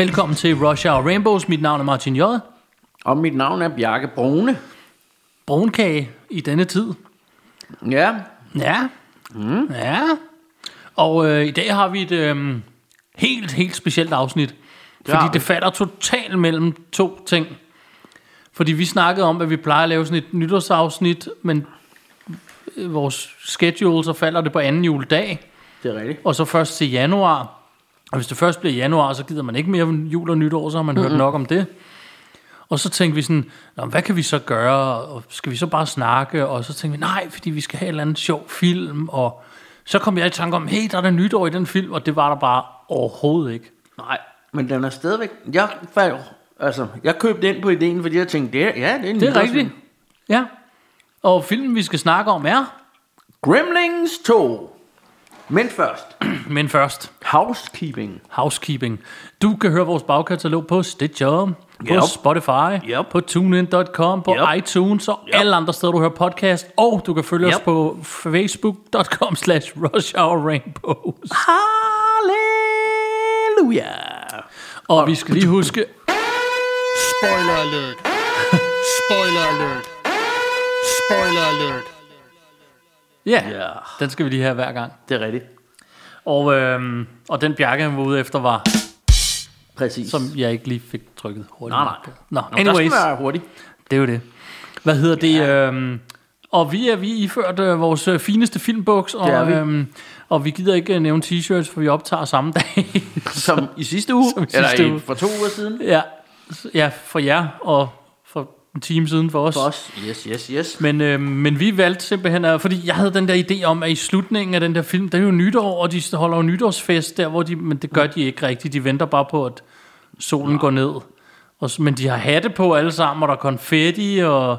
Velkommen til Rush Hour Rainbows. Mit navn er Martin J. Og mit navn er Bjarke Brune. Brunkage i denne tid. Ja, Ja. Mm. Ja. Og øh, i dag har vi et øh, helt, helt specielt afsnit. Fordi har vi. det falder totalt mellem to ting. Fordi vi snakkede om, at vi plejer at lave sådan et nytårsafsnit, men øh, vores schedule, så falder det på anden juledag. det er rigtigt. Og så først til januar. Og hvis det først bliver januar, så gider man ikke mere jul og nytår, så har man mm-hmm. hørt nok om det. Og så tænkte vi sådan, Nå, hvad kan vi så gøre? Og skal vi så bare snakke? Og så tænkte vi, nej, fordi vi skal have en eller anden sjov film. Og så kom jeg i tanke om, hey, der er der nytår i den film, og det var der bare overhovedet ikke. Nej, men den er stadigvæk... Jeg, altså, jeg købte ind på ideen, fordi jeg tænkte, det er, ja, det er en Det er rigtigt. Ja. Og filmen, vi skal snakke om, er... Gremlings 2. Men først, Men først, housekeeping. Housekeeping. Du kan høre vores bagkatalog på Stitcher, på Yep. Spotify, Yep. på TuneIn.com, på Yep. iTunes og Yep. alle andre steder, du hører podcast. Og du kan følge os Yep. på facebook.com slash rush hour rainbows. Halleluja. Og vi skal lige huske, Spoiler alert. Spoiler alert. Spoiler alert. Ja, Ja, den skal vi lige have hver gang. det er rigtigt. Og, øhm, og den bjerke, han var ude efter, var, Præcis. som jeg ikke lige fik trykket hurtigt. Nej, nej. på. Nå, Nå, Der anyways. skal være hurtigt. Det er jo det. Hvad hedder det? Ja. Øhm, og vi er vi iført øh, vores øh, fineste filmbuks, og, vi. Øhm, og vi gider ikke øh, nævne t-shirts, for vi optager samme dag. Som i sidste uge. Som i sidste eller uge. for to uger siden. ja, ja, for jer, og en time siden for os. For os. Yes, yes, yes. Men, øh, men vi valgte simpelthen, at, fordi jeg havde den der idé om, at i slutningen af den der film, der er jo nytår, og de holder jo nytårsfest der, hvor de, men det gør de ikke rigtigt. De venter bare på, at solen går ned. Og, men de har hatte på alle sammen, og der er konfetti, og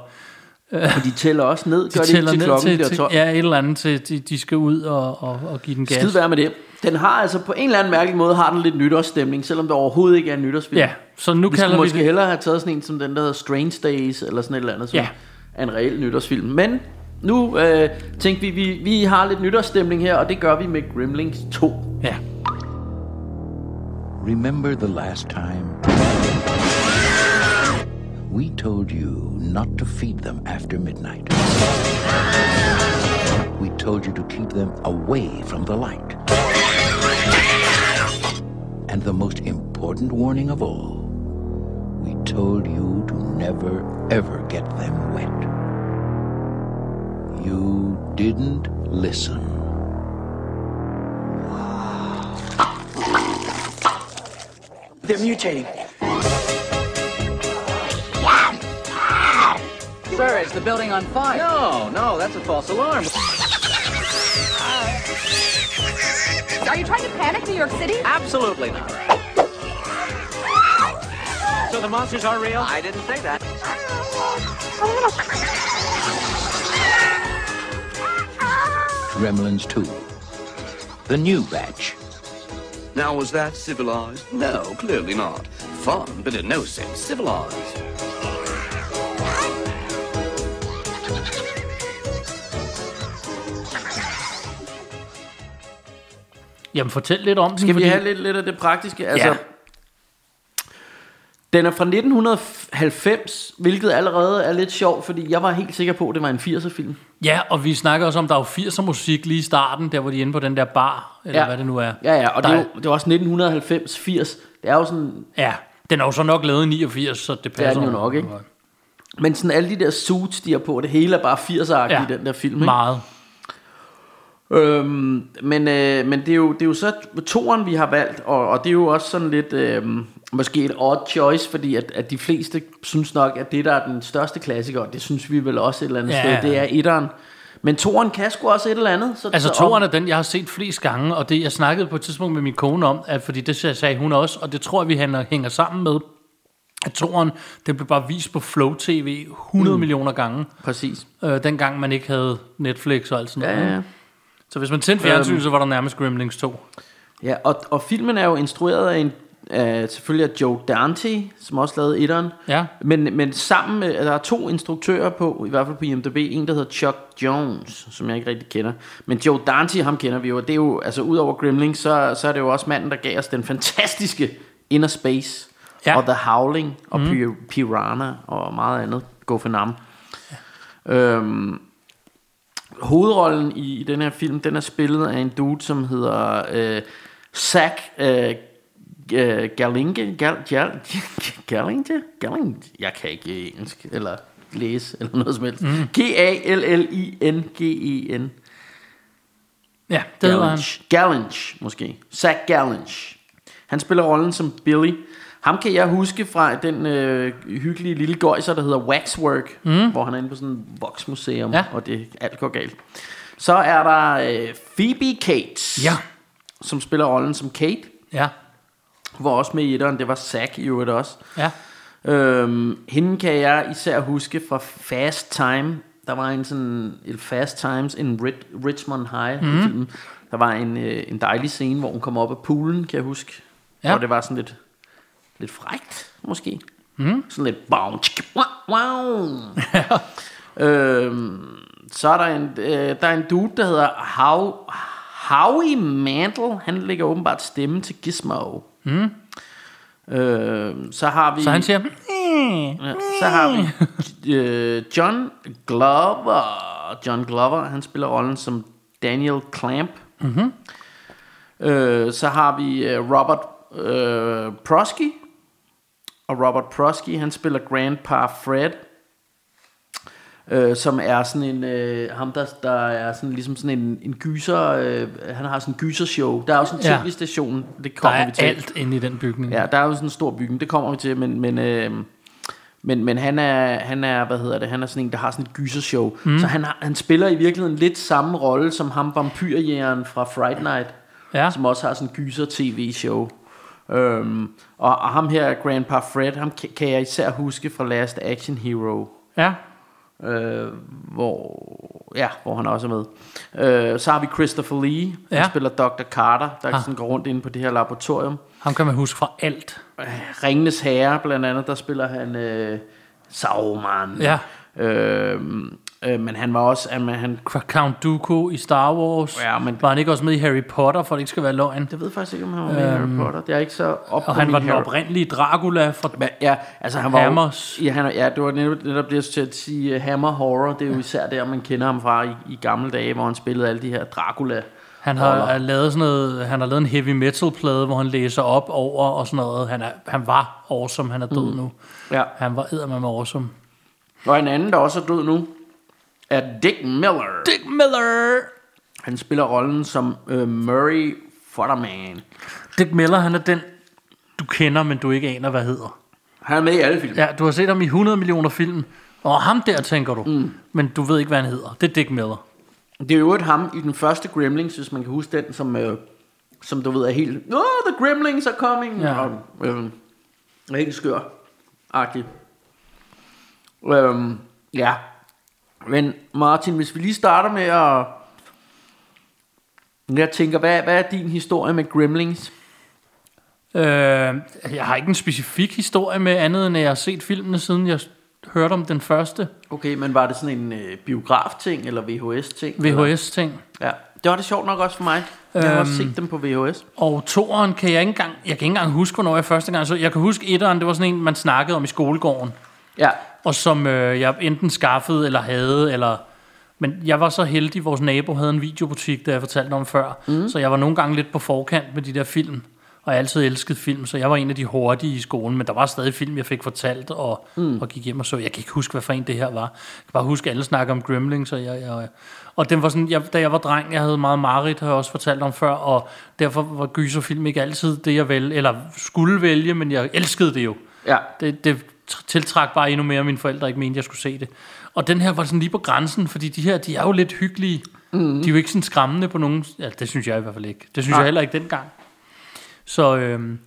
Og de tæller også ned. de Gør de, tæller til ned klokken til, til 12. ja, et eller andet til, de, de skal ud og, og, og give den gas. Skid være med det. Den har altså på en eller anden mærkelig måde har den lidt nytårsstemning, selvom det overhovedet ikke er en nytårsfilm. Ja, så nu vi kalder vi måske det, hellere have taget sådan en som den, der hedder Strange Days, eller sådan et eller andet, som Ja. er en reel nytårsfilm. Men nu øh, tænkte vi, vi, vi har lidt nytårsstemning her, og det gør vi med Gremlings 2. ja. Remember the last time? We told you not to feed them after midnight. We told you to keep them away from the light. And the most important warning of all, we told you to never ever get them wet. You didn't listen. They're mutating. Sir, is the building on fire? No, no, that's a false alarm. Are you trying to panic New York City? Absolutely not. So the monsters are real? I didn't say that. Gremlins 2. The new batch. Now, was that civilized? No, clearly not. Fun, but in no sense civilized. Jamen fortæl lidt om den, Skal vi fordi, have lidt, lidt af det praktiske? Altså, Ja. Den er fra 1990, hvilket allerede er lidt sjovt, fordi jeg var helt sikker på, at det var en 80'er film. Ja, og vi snakker også om, der er jo 80'er musik lige i starten, der hvor de er inde på den der bar, eller ja. hvad det nu er. Ja, ja, og der det er, er, jo, det er også 1990-80. Det er jo sådan, ja, den er jo så nok lavet i 89, så det passer. det er den jo nok, ikke? Men sådan alle de der suits, de har på, det hele er bare 80'er-agtigt Ja, i den der film, ikke? meget. Øhm, men, øh, men det, er jo, det er jo så toren, vi har valgt, og, og det er jo også sådan lidt, øh, måske et odd choice, fordi at, at de fleste synes nok, at det der er den største klassiker, og det synes vi vel også et eller andet Ja. sted, det er etteren. Men toren kan sgu også et eller andet. Så, Altså så toeren er den, jeg har set flest gange, og det jeg snakkede på et tidspunkt med min kone om, at, fordi det sagde hun også, og det tror jeg, vi hænger, hænger sammen med, at toeren, det blev bare vist på Flow TV 100 mm. millioner gange, Præcis. øh, dengang man ikke havde Netflix og alt sådan Ja, noget. ja, ja. Så hvis man tændte fjernsyn, Øhm. så var der nærmest Gremlings 2. Ja, og, og filmen er jo instrueret af en af, selvfølgelig af Joe Dante, som også lavede etteren. Ja. Men, men sammen med, der er to instruktører på, i hvert fald på IMDb, en der hedder Chuck Jones, som jeg ikke rigtig kender. Men Joe Dante, ham kender vi jo, det er jo, altså ud over Gremlings, så, så er det jo også manden, der gav os den fantastiske Inner Space, Ja. og The Howling, og mm. Piranha, og meget andet, gå for navn. Øhm, hovedrollen i, i den her film, den er spillet af en dude, som hedder øh, Zach øh, øh, Galinge. Gal, Gal, Galinge? Galinge? Jeg kan ikke engelsk, eller læse, eller noget som helst. Mm. G-A-L-L-I-N-G-E-N. Ja, det hedder han. Gallinge. Gallinge, måske. Zach Gallinge. Han spiller rollen som Billy. Ham kan jeg huske fra den øh, hyggelige lille gøjser, der hedder Waxwork, mm. hvor han er inde på sådan et voksmuseum, Ja. og det alt går galt. Så er der øh, Phoebe Cates, Ja. som spiller rollen som Kate, Ja, hvor også med i etteren, det var Zack i øvrigt også. ja. Øhm, hende kan jeg især huske fra Fast Time. Der var en sådan et Fast Times in Rid- Richmond High. Mm. Filmen. Der var en, øh, en dejlig scene, hvor hun kom op af poolen, kan jeg huske. Ja. Hvor det var sådan lidt, lidt frægt, måske. Mm. Sådan lidt wow, wow. øhm, så er der en, øh, der er en dude, der hedder How, Howie Mantle. Han lægger åbenbart stemme til Gizmo. Mm. Øh, så har vi... Så han siger, Ja, så har vi øh, John Glover. John Glover, han spiller rollen som Daniel Clamp. Mm-hmm. Øh, så har vi øh, Robert øh, Prosky. Og Robert Prosky, han spiller Grandpa Fred. Øh, som er sådan en øh, ham der, der er sådan ligesom sådan en, en gyser øh, han har sådan en gysershow der er jo sådan en Ja. tv-station det der kommer er vi til alt inde i den bygning. Ja, der er jo sådan en stor bygning, det kommer vi til, men, men, øh, men, men han, er, han er, hvad hedder det, han er sådan en, der har sådan et gysershow. Mm. Så han, har, han spiller i virkeligheden lidt samme rolle som ham vampyrjægeren fra Fright Night, Ja. som også har sådan en gyser-tv-show. Øhm, og, og ham her, Grandpa Fred, ham kan, kan jeg især huske fra Last Action Hero. ja. Øh, hvor, ja, hvor han også er med. Øh, så har vi Christopher Lee, han Ja. spiller Dr. Carter, der Ah. sådan går rundt inde på det her laboratorium. Ham kan man huske fra alt. Ringenes Herre blandt andet, der spiller han øh, Sauron. Ja. Øh, øh, men han var også, han, han, Count Dooku i Star Wars. Ja, men- Var han ikke også med i Harry Potter, for det ikke skal være løgn? jeg ved faktisk ikke, om han var med i Harry Potter. Det er ikke så op Øhm, Og han var den Harry- oprindelige Dracula fra... Men, ja, altså han var Hammers. Jo, ja, han, ja, det var netop, netop det, jeg til at sige uh, Hammer Horror. Det er jo især der, man kender ham fra i, i gamle dage, hvor han spillede alle de her Dracula. Han har roller. lavet sådan noget, han har lavet en heavy metal plade, hvor han læser op over og sådan noget. Han, er, han var awesome, han er død mm. nu. Ja. Han var eddermame awesome. Og en anden, der også er død nu, er Dick Miller. Dick Miller! Han spiller rollen som uh, Murray Futterman. Dick Miller, han er den, du kender, men du ikke aner, hvad hedder. Han er med i alle film. Ja, du har set ham i 100 millioner film. Og ham der, tænker du. Mm. Men du ved ikke, hvad han hedder. Det er Dick Miller. Det er jo et ham i den første Gremlings, hvis man kan huske den, som, øh, som du ved er helt, oh, the Gremlings are coming, Ja. og øh, er helt skør agtig. Øhm, ja, men Martin, hvis vi lige starter med at, jeg tænker, hvad, hvad er din historie med Gremlings? Øh, jeg har ikke en specifik historie med andet, end at jeg har set filmene, siden jeg hørte om den første Okay, men var det sådan en øh, biograf-ting, eller VHS-ting? VHS-ting. Ja, det var det sjovt nok også for mig. Jeg har også Øhm, set dem på VHS. Og toeren kan jeg ikke engang, jeg kan ikke engang huske, hvornår jeg første gang så. Jeg kan huske etteren, det var sådan en, man snakkede om i skolegården. Ja, Og som øh, jeg enten skaffede eller havde, eller... Men jeg var så heldig, vores nabo havde en videobutik, der jeg fortalte om før. Mm. Så jeg var nogle gange lidt på forkant med de der film. Og jeg altid elsket film, så jeg var en af de hurtige i skolen, men der var stadig film, jeg fik fortalt og, mm. og gik hjem og så. Jeg kan ikke huske, hvad for en det her var. Jeg kan bare huske, at alle snakker om Gremlings, og jeg, jeg, og den var sådan, jeg, da jeg var dreng, jeg havde meget Marit, har jeg også fortalt om før, og derfor var gyserfilm ikke altid det, jeg vælge, eller skulle vælge, men jeg elskede det jo. Ja. Det, det tiltrak bare endnu mere, at mine forældre ikke mente, jeg skulle se det. Og den her var sådan lige på grænsen, fordi de her, de er jo lidt hyggelige. Mm. De er jo ikke sådan skræmmende på nogen... Ja, det synes jeg i hvert fald ikke. Det synes Nej. jeg heller ikke dengang. Så, øhm,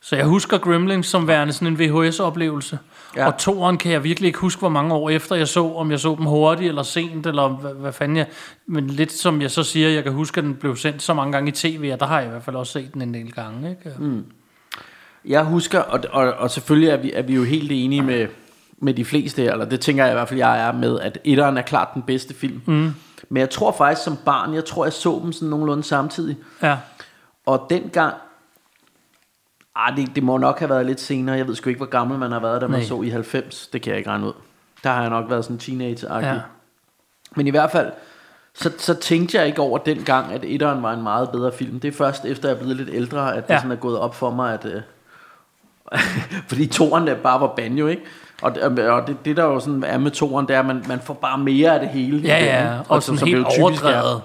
så jeg husker Gremlins som værende sådan en VHS-oplevelse. Ja. Ja. Og toeren kan jeg virkelig ikke huske, hvor mange år efter jeg så, om jeg så dem hurtigt eller sent, eller hvad, hvad fanden jeg... Men lidt som jeg så siger, jeg kan huske, at den blev sendt så mange gange i tv, og der har jeg i hvert fald også set den en del gange. Ikke? Mm. Jeg husker, og, og, og selvfølgelig er vi, er vi jo helt enige med, med de fleste eller det tænker jeg i hvert fald, jeg er med, at etteren er klart den bedste film. Mm. Men jeg tror faktisk som barn, jeg tror, jeg så dem sådan nogenlunde samtidig. Ja. Og dengang, ah, det, det må nok have været lidt senere, jeg ved sgu ikke, hvor gammel man har været, da man Nej. så i 90, det kan jeg ikke regne ud. Der har jeg nok været sådan teenager-agtig. Ja. Men i hvert fald, så, så tænkte jeg ikke over dengang, at etteren var en meget bedre film. Det er først efter jeg er blevet lidt ældre, at det Ja. sådan er gået op for mig, at... Øh, fordi toren der bare var banjo, ikke? Og, det- og det, det der jo sådan er med toren, det er, at man, man får bare mere af det hele. Ja, ja, ikke? og som- sådan det helt typisk er. overdrevet.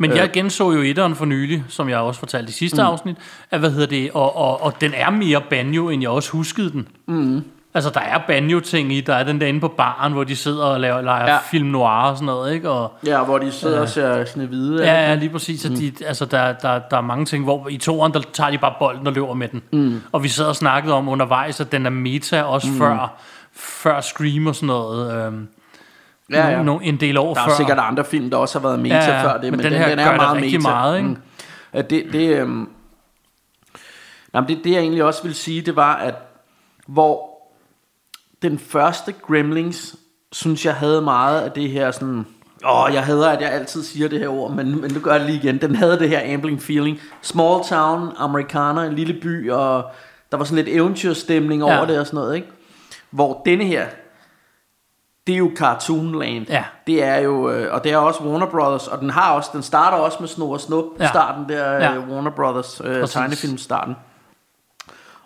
Men jeg genså jo etteren for nylig, som jeg også fortalte i sidste mm. afsnit, at hvad hedder det, og, og, og den er mere banjo, end jeg også huskede den. Mm. Altså, der er banjo-ting i, der er den der inde på baren, hvor de sidder og laver, leger Ja. film noir og sådan noget, ikke? Og, Ja, hvor de sidder og ser sådan hvide. ja, ja, lige præcis. Mm. De, altså, der, der, der er mange ting, hvor i toeren, der tager de bare bolden og løber med den. Mm. Og vi sad og snakkede om undervejs, at den er meta også mm. før, før Scream og sådan noget. Øhm, Ja, ja. no, en del år Der før. er sikkert andre film, der også har været meta Ja, før det, men, men den, den her den er meget rigtig meta. meget, ikke? Mm. Ja, det, det, øhm, jamen det, det jeg egentlig også vil sige, det var, at hvor den første Gremlings, synes jeg havde meget af det her sådan, åh, jeg hader, at jeg altid siger det her ord, men, men nu gør jeg det lige igen. Den havde det her ambling feeling. Small town, amerikaner, en lille by, og der var sådan lidt eventyrstemning over Ja. det og sådan noget, ikke? Hvor denne her, det er jo Cartoonland. Ja. Det er jo, øh, og det er også Warner Brothers, og den har også, den starter også med Snor og Snup, ja. Starten der, ja. Ja. Warner Brothers øh, Præcis. tegnefilm starten.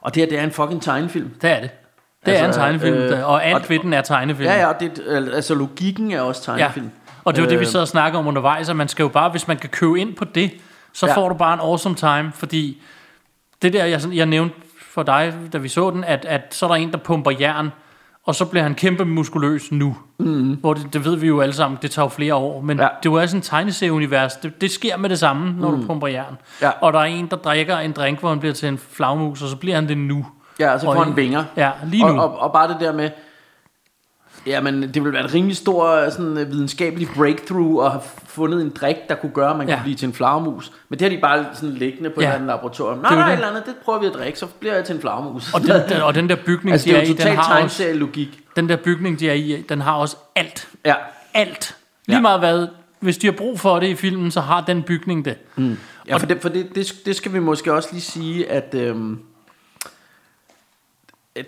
Og det her, det er en fucking tegnefilm. Det er det. Det Altså, altså, er en tegnefilm, øh, og alt ved den er tegnefilm. Ja, ja, det, øh, altså logikken er også ja. tegnefilm. Og det var det, vi Øh, sad og snakkede om undervejs, at man skal jo bare, hvis man kan købe ind på det, så Ja. ja. får du bare en awesome time, fordi det der, jeg, jeg nævnte for dig, da vi så den, at, at så er der en, der pumper jern, og så bliver han kæmpe muskuløs nu. Mm. Hvor det, det ved vi jo alle sammen, det tager jo flere år. Men Ja. ja. det er jo også en tegneserieunivers. Det, det sker med det samme, når mm. du pumper jern. Ja. Og der er en, der drikker en drink, hvor han bliver til en flagmus, og så bliver han det nu. Ja, og så får han vinger. Ja, lige nu. Og, og, og bare det der med, jamen det ville være et rimelig stor øh, sådan, øh, videnskabelig breakthrough at have fundet en drik, der kunne gøre, at man ja. Kunne blive til en flagermus. Men det har de bare sådan liggende på ja. Et andet laboratorium. Nej, nej, eller andet, det prøver vi at drikke, så bliver jeg til en flagermus. Og den, den, og den der bygning, altså de det er er i, den har også, tegneserielogik. den der bygning, de er i, den har også alt. Ja. alt. Lige Ja. meget hvad, hvis de har brug for det i filmen, så har den bygning det. Mm. Ja, for, det, for det, det, det skal vi måske også lige sige, at øhm,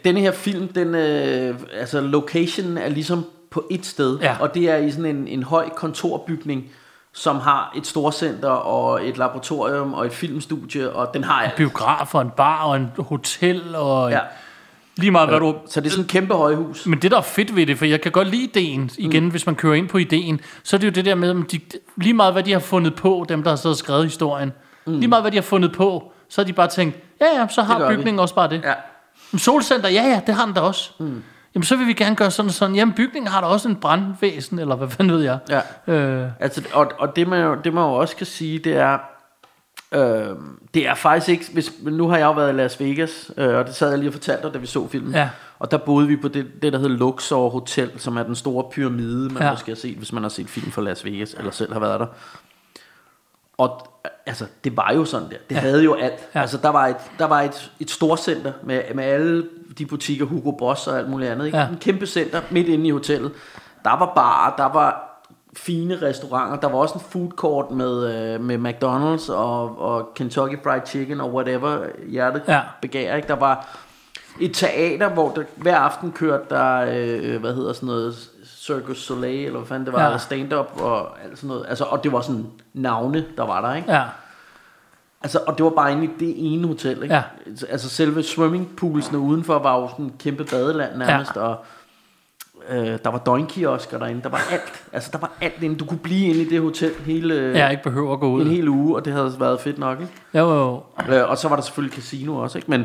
denne her film, den, øh, altså location er ligesom på et sted, Ja. og det er i sådan en, en høj kontorbygning, som har et storcenter og et laboratorium og et filmstudie, og den har alt. Biograf og en bar og en hotel og Ja. lige meget hvad du... Så det er sådan et kæmpe højhus. Men det der er fedt ved det, for jeg kan godt lide ideen, igen, mm. hvis man kører ind på ideen, så er det jo det der med, at de, lige meget hvad de har fundet på, dem der har siddet og skrevet historien, mm. lige meget hvad de har fundet på, så har de bare tænkt, ja ja, så har vi. bygningen også bare det. Ja. Solcenter, ja ja, det har den da også. Mm. Jamen så vil vi gerne gøre sådan sådan. Jamen bygningen har da også en brandvæsen, eller hvad fanden ved jeg. Ja. Øh, Altså, og, og det, man jo, det man jo også kan sige, det er, øh, det er faktisk ikke, hvis, nu har jeg jo været i Las Vegas, øh, og det sad jeg lige og fortalte dig, da vi så filmen. Ja. Og der boede vi på det, det der hedder Luxor Hotel, som er den store pyramide, man. Ja. måske har set, hvis man har set film fra Las Vegas, eller selv har været der. Og altså, det var jo sådan der. Det ja. havde jo alt. Ja. Altså, der var et, der var et, et storcenter med, med alle de butikker, Hugo Boss og alt muligt andet. Ikke? Ja. En kæmpe center midt inde i hotellet. Der var barer, der var fine restauranter. Der var også en food court med, øh, med McDonald's og, og Kentucky Fried Chicken og whatever hjertet ja. Ja. begær. Ikke? Der var et teater, hvor der, hver aften kørte der, øh, hvad hedder sådan noget, Circus Soleil, eller hvad fanden det var, ja. Ja. stand-up og alt sådan noget. Altså, og det var sådan navne, der var der, ikke? ja. Altså, og det var bare inde i det ene hotel, ikke? Ja. Altså selve swimmingpoolsene udenfor var jo sådan en kæmpe badeland nærmest, ja. og øh, der var døgnkiosker derinde, der var alt. Altså, der var alt inde. Du kunne blive inde i det hotel hele, Jeg ikke behøver at gå ud. en hel uge, og det havde været fedt nok, ikke? Jo, jo. Øh, og så var der selvfølgelig casino også, ikke? Men,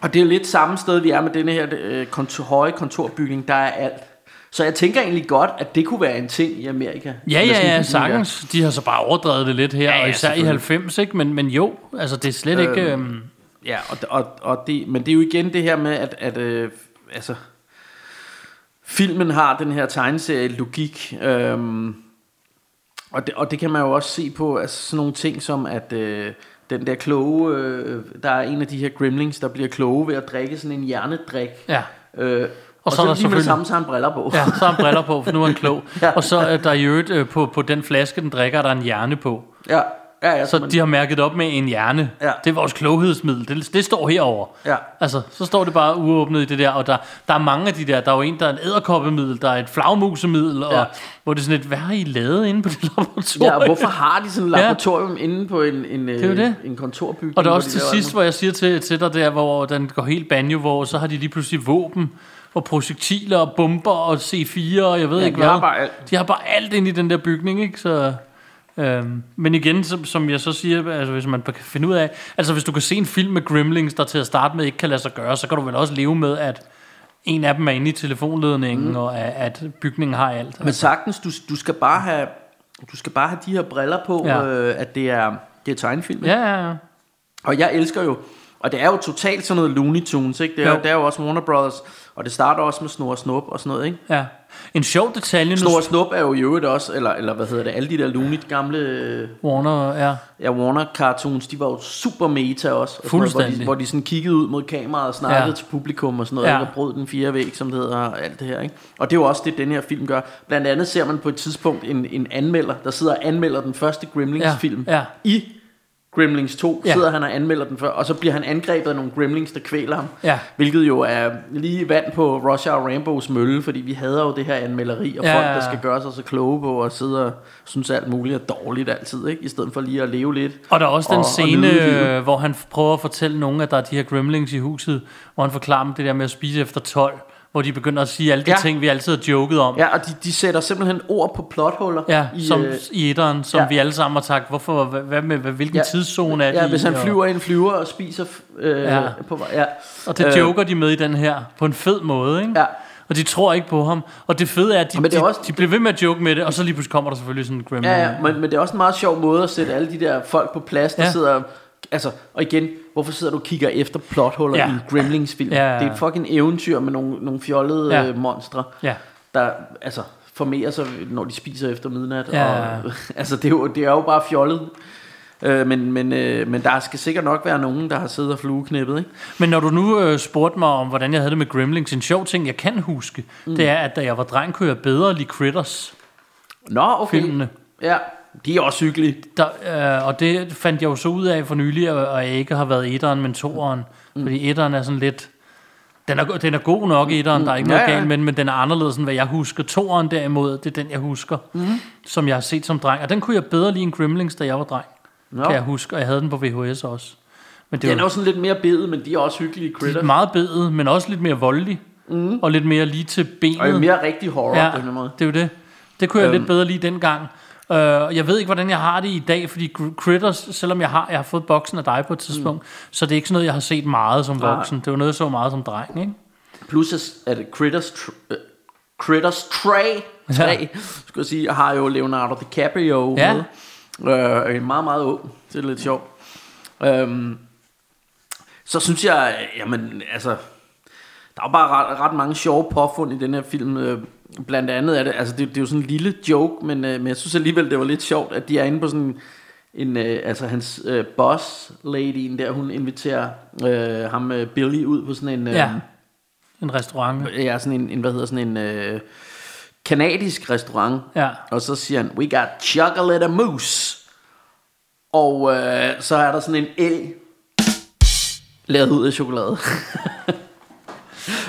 og det er lidt samme sted, vi er med denne her øh, kontor, høje kontorbygning. Der er alt. Så jeg tænker egentlig godt, at det kunne være en ting i Amerika. Ja, ja, ja, sagtens. De har så bare overdrevet det lidt her, Ja, ja, og især i selvfølgelig. 90, ikke? Men, men jo, altså det er slet ikke... Øhm, Ja, og, og, og det, men det er jo igen det her med, at, at øh, altså, filmen har den her tegneserie-logik, øhm, og, det, og det kan man jo også se på altså sådan nogle ting som, at øh, den der kloge, øh, der er en af de her gremlings, der bliver kloge ved at drikke sådan en hjernedrik. ja. Øh, og, så så, er der lige med det samme, så har han briller på. Ja, så har han briller på, for nu er han klog. Ja. Og så er der i øvrigt øh, på, på den flaske, den drikker, er der en hjerne på. ja, ja, ja Så man- de har mærket op med en hjerne. Ja. Det er vores kloghedsmiddel. Det, det står herover. Ja. Altså, så står det bare uåbnet i det der, og der, der er mange af de der. Der er jo en, der er et æderkoppemiddel, der er et flagmusemiddel, og Ja. hvor det er sådan et, hvad har I lavet inde på det laboratorium? Ja, og hvorfor har de sådan et Ja. laboratorium inde på en, en, er jo øh, det. en kontorbygning? Og der er også til sidst, hvor jeg siger til, til dig der, hvor den går helt banjo, hvor så har de lige pludselig våben, og projektiler, og bomber, og C4, og jeg ved Ja, ikke de hvad. har bare alt. De har bare alt ind i den der bygning, ikke? Så, øhm, men igen, som, som jeg så siger, altså hvis man kan finde ud af, altså hvis du kan se en film med Gremlings, der til at starte med ikke kan lade sig gøre, så kan du vel også leve med, at en af dem er inde i telefonledningen, mm. og at, at bygningen har alt. Men sagtens, du, du skal bare have du skal bare have de her briller på, Ja. øh, at det er, det er tegnefilm. ikke? Ja, ja, ja. Og jeg elsker jo, og det er jo totalt sådan noget Looney Tunes, ikke? Det er, jo. Det er jo også Warner Brothers, og det starter også med Snor og Snup og sådan noget, ikke? ja. En sjov detalje nu, Snor og Snup er jo i øvrigt også, eller, eller hvad hedder det, alle de der Looney gamle Warner, ja. ja, Warner cartoons, de var jo super meta også. og sådan noget, Hvor Fuldstændig. de, hvor de sådan kiggede ud mod kameraet og snakkede Ja. til publikum og sådan noget, Ja. og brød den fire væg, som det hedder, og alt det her, ikke? Og det er jo også det, den her film gør. Blandt andet ser man på et tidspunkt en, en anmelder, der sidder og anmelder den første Gremlings-film Ja, ja. i Gremlings 2 Ja. sidder han og anmelder den før, og så bliver han angrebet af nogle Gremlings, der kvæler ham. Ja. Hvilket jo er lige vand på Russia og Rambos mølle, fordi vi hader jo det her anmelderi, og Ja, folk, der skal gøre sig så kloge på, og sidde og synes alt muligt er dårligt altid, ikke? I stedet for lige at leve lidt. Og der er også den og- og scene, livet. øh, hvor han prøver at fortælle nogen, at der er de her gremlings i huset, hvor han forklarer dem det der med at spise efter 12, hvor de begynder at sige alle de ja. Ja. ting, vi altid har joket om. Ja, og de, de sætter simpelthen ord på plothuller. Ja, i, som øh, i etteren, som ja. vi alle sammen har sagt, hvorfor, hvad, hvad med, hvad, hvilken ja. Ja. tidszone er det Ja, hvis han og- flyver i en flyver og spiser øh, Ja. ja. på vej. Ja. Og det Øh, joker de med i den her, på en fed måde, ikke? Ja. Og de tror ikke på ham. Og det fede er, at de, Men det er de, også- de bliver ved med at joke med det, og så lige pludselig kommer der selvfølgelig sådan en gremlin. Ja, ja men, men det er også en meget sjov måde at sætte alle de der folk på plads, der Ja. ja. sidder... Altså, og igen, hvorfor sidder du og kigger efter plothuller Ja. ja. i en Gremlings-film? Ja, ja, ja. Det er et fucking eventyr med nogle, nogle fjollede Ja. ja. øh, monstre, Ja. der altså, formerer sig, når de spiser efter midnat. Ja. Og, altså, det er, jo, det er jo bare fjollet. Øh, men, men, øh, men der skal sikkert nok være nogen, der har siddet og flueknippet, ikke? Men når du nu øh, spurgte mig om, hvordan jeg havde det med Gremlings, en sjov ting, jeg kan huske, mm. det er, at da jeg var dreng, kunne jeg bedre lide Critters. Nå, okay. Filmene. Ja, de er også hyggelige. Der, øh, og det fandt jeg jo så ud af for nylig, og, og jeg ikke har været etteren, men toeren. Mm. Fordi etteren er sådan lidt... Den er, den er god nok, etteren, der er ikke noget Ja, ja. galt med den, men den er anderledes, end hvad jeg husker. Toeren derimod, det er den, jeg husker, mm. som jeg har set som dreng. Og den kunne jeg bedre lide end Gremlings, da jeg var dreng, Nå. kan jeg huske. Og jeg havde den på VHS også. Men det Den er jo sådan lidt mere bedet, men de er også hyggelige critters. meget bedet, men også lidt mere voldelig. Mm. Og lidt mere lige til benet. Og mere rigtig horror Ja, på en eller anden måde. det er jo det. Det kunne jeg Øhm. lidt bedre lide dengang. Uh, jeg ved ikke, hvordan jeg har det i dag, fordi Critters, selvom jeg har, jeg har fået boksen af dig på et tidspunkt, mm. så det er ikke sådan noget, jeg har set meget som Nej. voksen. Det var noget, jeg så meget som dreng, ikke? Plus er- det Critters, øh, Critters 3, 3 Ja. skulle jeg sige, har jo Leonardo DiCaprio Ja. med. Øh, en meget, meget ung. Det er lidt sjovt. Øhm, så synes jeg, jamen, altså, der er jo bare ret, ret mange sjove påfund i den her film. Blandt andet er det, altså det, det er jo sådan en lille joke, men, øh, men jeg synes alligevel, det var lidt sjovt, at de er inde på sådan en, øh, altså hans øh, boss lady der, hun inviterer øh, ham øh, Billy ud på sådan en, øh, Ja. En restaurant. ja, sådan en, en hvad hedder sådan en øh, kanadisk restaurant. Ja. Og så siger han, we got chocolate and mousse. Og øh, så er der sådan en el lavet ud af chokolade.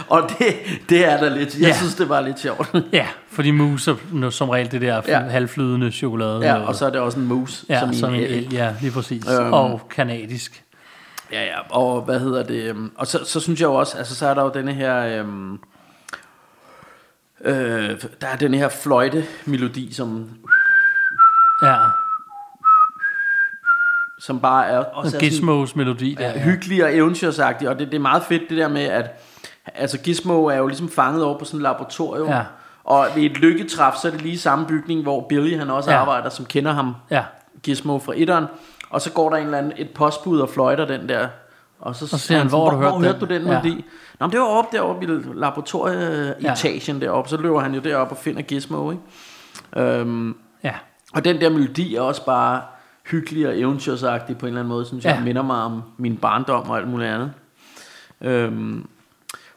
Og det, det er da lidt, jeg Ja. synes, det var lidt sjovt. Ja, fordi mus er nu som regel det der Ja. halvflydende chokolade. ja, og så er det også en mus. ja, som, som, en el, ja, lige præcis. Øhm. Og kanadisk. Ja, ja, og hvad hedder det? øhm, Og så, så synes jeg jo også, altså så er der jo denne her, øhm, øh, der er den her fløjte-melodi, som, Ja, som bare er også er sådan, Gizmos melodi der. ja, hyggelig og eventyrsagtig, og det, det er meget fedt det der med, at altså Gizmo er jo ligesom fanget over på sådan et laboratorium, Ja. og ved et lykketræf, så er det lige samme bygning, hvor Billy han også Ja. arbejder, som kender ham, Ja, Gizmo fra etteren, og så går der en eller anden, et postbud og fløjter den der, og så, Så siger han, hvor hvor, hvor den?" hørte du den Ja. melodi? Nå, men det var oppe deroppe i laboratorieetagen deroppe, så løber han jo derop og finder Gizmo, ikke? Øhm, ja. og den der melodi er også bare hyggelig og eventyrsagtig på en eller anden måde, synes jeg, Ja. minder mig om min barndom og alt muligt andet. Øhm,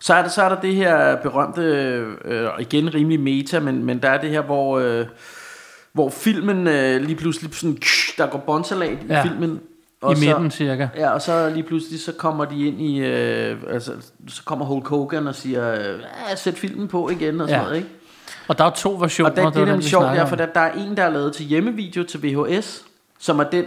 så er der, så er der det her berømte, øh, og igen rimelig meta, men, men der er det her, hvor, øh, hvor filmen øh, lige pludselig sådan, der går båndsalat i Ja. filmen. I midten cirka. Ja, og så lige pludselig så kommer de ind i, øh, altså, så kommer Hulk Hogan og siger, øh, ja, sæt filmen på igen og sådan Ja. noget, ikke? Og der er to versioner. Og det, det, var er nemlig sjovt, om. for der, der er en, der er lavet til hjemmevideo til VHS, som er den,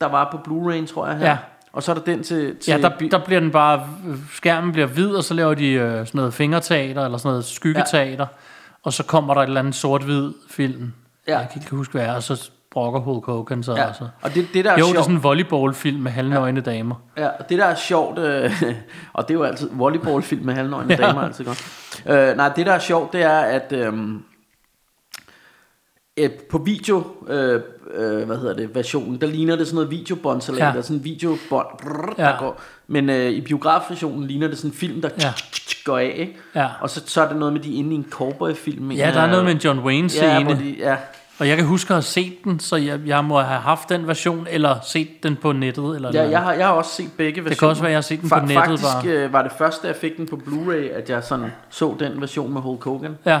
der var på Blu-ray, tror jeg her. Ja. Og så er der den til... til Ja, der, der bliver den bare, skærmen bliver hvid, og så laver de øh, sådan noget fingerteater, eller sådan noget skyggeteater, ja. og så kommer der et eller andet sort-hvid film. Ja. Jeg kan ikke huske, hvad det er, og så brokker Hulk Hogan så. Ja. Altså. Og det, det der er Jo, det er sjovt, sådan en volleyballfilm med halvnøgne ja. damer. ja, og det der er sjovt, øh, og det er jo altid volleyballfilm med halvnøgne ja. damer, altid godt. Øh, nej, det der er sjovt, det er, at øh, et, på video, øh, øh, hvad hedder det, versionen, der ligner det sådan noget videobåndsalat, Ja. der er sådan en videobånd, brrr, Ja. der går, men øh, i biografversionen ligner det sådan en film, der Ja. går af, ikke? Ja. Og så, så er det noget med, de inde i en cowboy-film. Ja, der er noget med en John Wayne scene, Ja, de, ja, og jeg kan huske at have set den, så jeg, jeg må have haft den version, eller set den på nettet. Eller ja noget. jeg, har, jeg har også set begge versioner. Det kan også være, jeg har set den på nettet Faktisk bare. øh, var det første, jeg fik den på Blu-ray, at jeg sådan så den version med Hulk Hogan. Ja,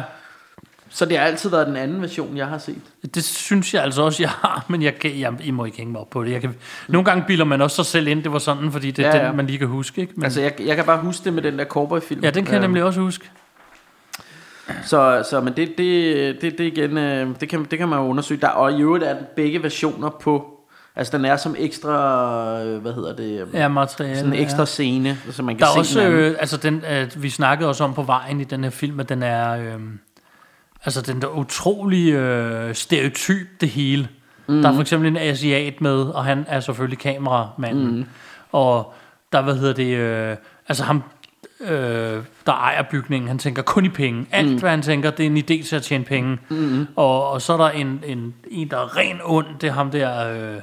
Så det har altid været den anden version, jeg har set. det synes jeg altså også, jeg har, men jeg, kan, jeg, I må ikke hænge mig op på det. Jeg kan, nogle gange bilder man også sig selv ind, det var sådan, fordi det er Ja, ja, den, man lige kan huske. Ikke? Men, Altså, jeg, jeg kan bare huske det med den der cowboy-film. ja, den kan jeg Øhm, nemlig også huske. Så, så men det, det, det, det igen, øh, det kan, det kan man jo undersøge. Der, og i øvrigt er begge versioner på, altså den er som ekstra, øh, hvad hedder det, øh, Ja, materiale. sådan en ekstra ja. scene, så man kan Der er se også, den anden. øh, altså den, øh, vi snakkede også om på vejen i den her film, at den er, øh, altså den der utrolig øh, stereotyp det hele. Mm. Der er for eksempel en asiat med, og han er selvfølgelig kameramanden. Mm. Og der, hvad hedder det, øh, altså ham, øh, der ejer bygningen, han tænker kun i penge. Alt, mm. hvad han tænker, det er en idé til at tjene penge. Mm. Og, og så er der en, en, en, der er ren ond, det er ham der... Øh,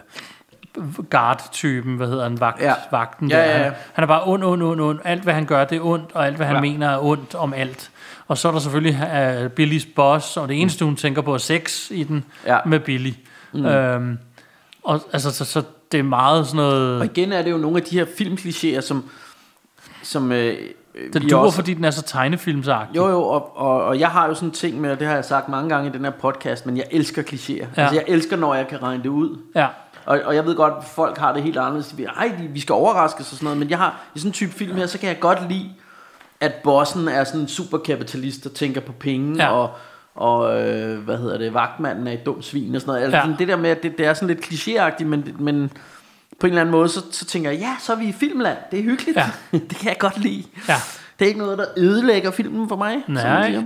guard-typen, hvad hedder han, vagt, Ja. vagten Ja, der. ja, ja. Han, han er bare ond, ond, ond, ond. Alt, hvad han gør, det er ondt, og alt, hvad han Ja. mener, er ondt om alt. Og så er der selvfølgelig uh, Billys boss, og det eneste, hun tænker på, er sex i den Ja. med Billy. Mm. Øhm, og altså, så, så det er meget sådan noget... Og igen er det jo nogle af de her filmklichéer, som, som øh, Den vi duer, også- fordi den er så tegnefilmsagtig. Jo, jo, og, og, og jeg har jo sådan en ting med, og det har jeg sagt mange gange i den her podcast, men jeg elsker klichéer. Ja. Altså, jeg elsker, når jeg kan regne det ud. Ja. Og, og jeg ved godt, at folk har det helt anderledes. De siger, Ej, vi skal overraskes og sådan noget. Men jeg har, i sådan en type film her, så kan jeg godt lide, at bossen er sådan en superkapitalist, der tænker på penge. Ja. Og, og øh, hvad hedder det, vagtmanden er et dumt svin og sådan noget. Altså, Ja. sådan det der med, at det, det er sådan lidt klichéagtigt, men, men på en eller anden måde, så, så tænker jeg, ja, så er vi i filmland. Det er hyggeligt. Ja. det kan jeg godt lide. Ja. Det er ikke noget, der ødelægger filmen for mig. Nej.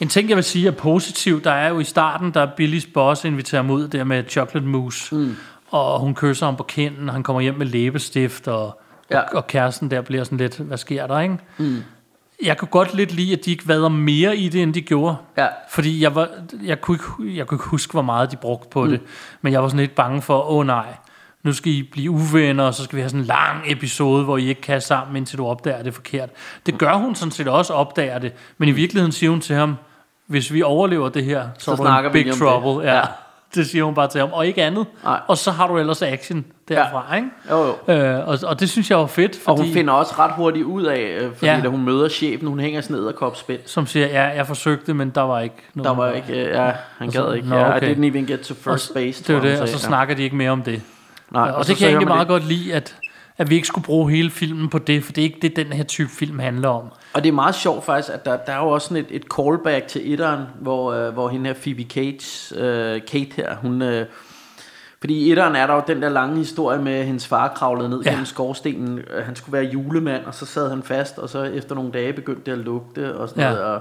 En ting, jeg vil sige er positiv, der er jo i starten, der er Billys boss inviterer ham ud der med chocolate mousse. Mm. Og hun kysser ham på kinden, og han kommer hjem med læbestift, og. Ja. og, og kæresten der bliver sådan lidt, hvad sker der, ikke? Mm. Jeg kunne godt lidt lide, at de ikke vader mere i det, end de gjorde. Ja. Fordi jeg, var, jeg, kunne ikke, jeg kunne ikke huske, hvor meget de brugte på mm. det. Men jeg var sådan lidt bange for, åh nej, nu skal I blive uvenner, og så skal vi have sådan en lang episode, hvor I ikke kan sammen, indtil du opdager det forkert. Det gør hun sådan set også, opdager det. Men i virkeligheden siger hun til ham, hvis vi overlever det her, så, Så er du snakker vi big lige om det. trouble. Ja. Ja. ja. Det siger hun bare til ham, og ikke andet. Nej. Og så har du ellers action derfra, ja. ikke? Jo, jo. Øh, og, og det synes jeg var fedt, fordi, Og hun finder også ret hurtigt ud af, øh, fordi Ja. ja. da hun møder chefen, hun hænger sådan ned og kopspænd. som siger, ja, jeg forsøgte, men der var ikke noget. Der var ikke, øh, ja, han Og så- gad ikke. Nå, Ja, I okay. didn't even get to og, first så- base. Det er det, og så sagde. snakker de ikke mere om det. Nej, og, og så det kan jeg egentlig meget godt lide, at, at vi ikke skulle bruge hele filmen på det, for det er ikke det, den her type film handler om. Og det er meget sjovt faktisk, at der, der er jo også sådan et, et callback til etteren, hvor, øh, hvor hende her Phoebe Cates, øh, Kate her, hun... Øh, fordi i etteren er der jo den der lange historie med, at hendes far kravlede ned Ja. gennem skorstenen. Øh, Han skulle være julemand, og så sad han fast, og så efter nogle dage begyndte det at lugte og sådan Ja. noget. Og,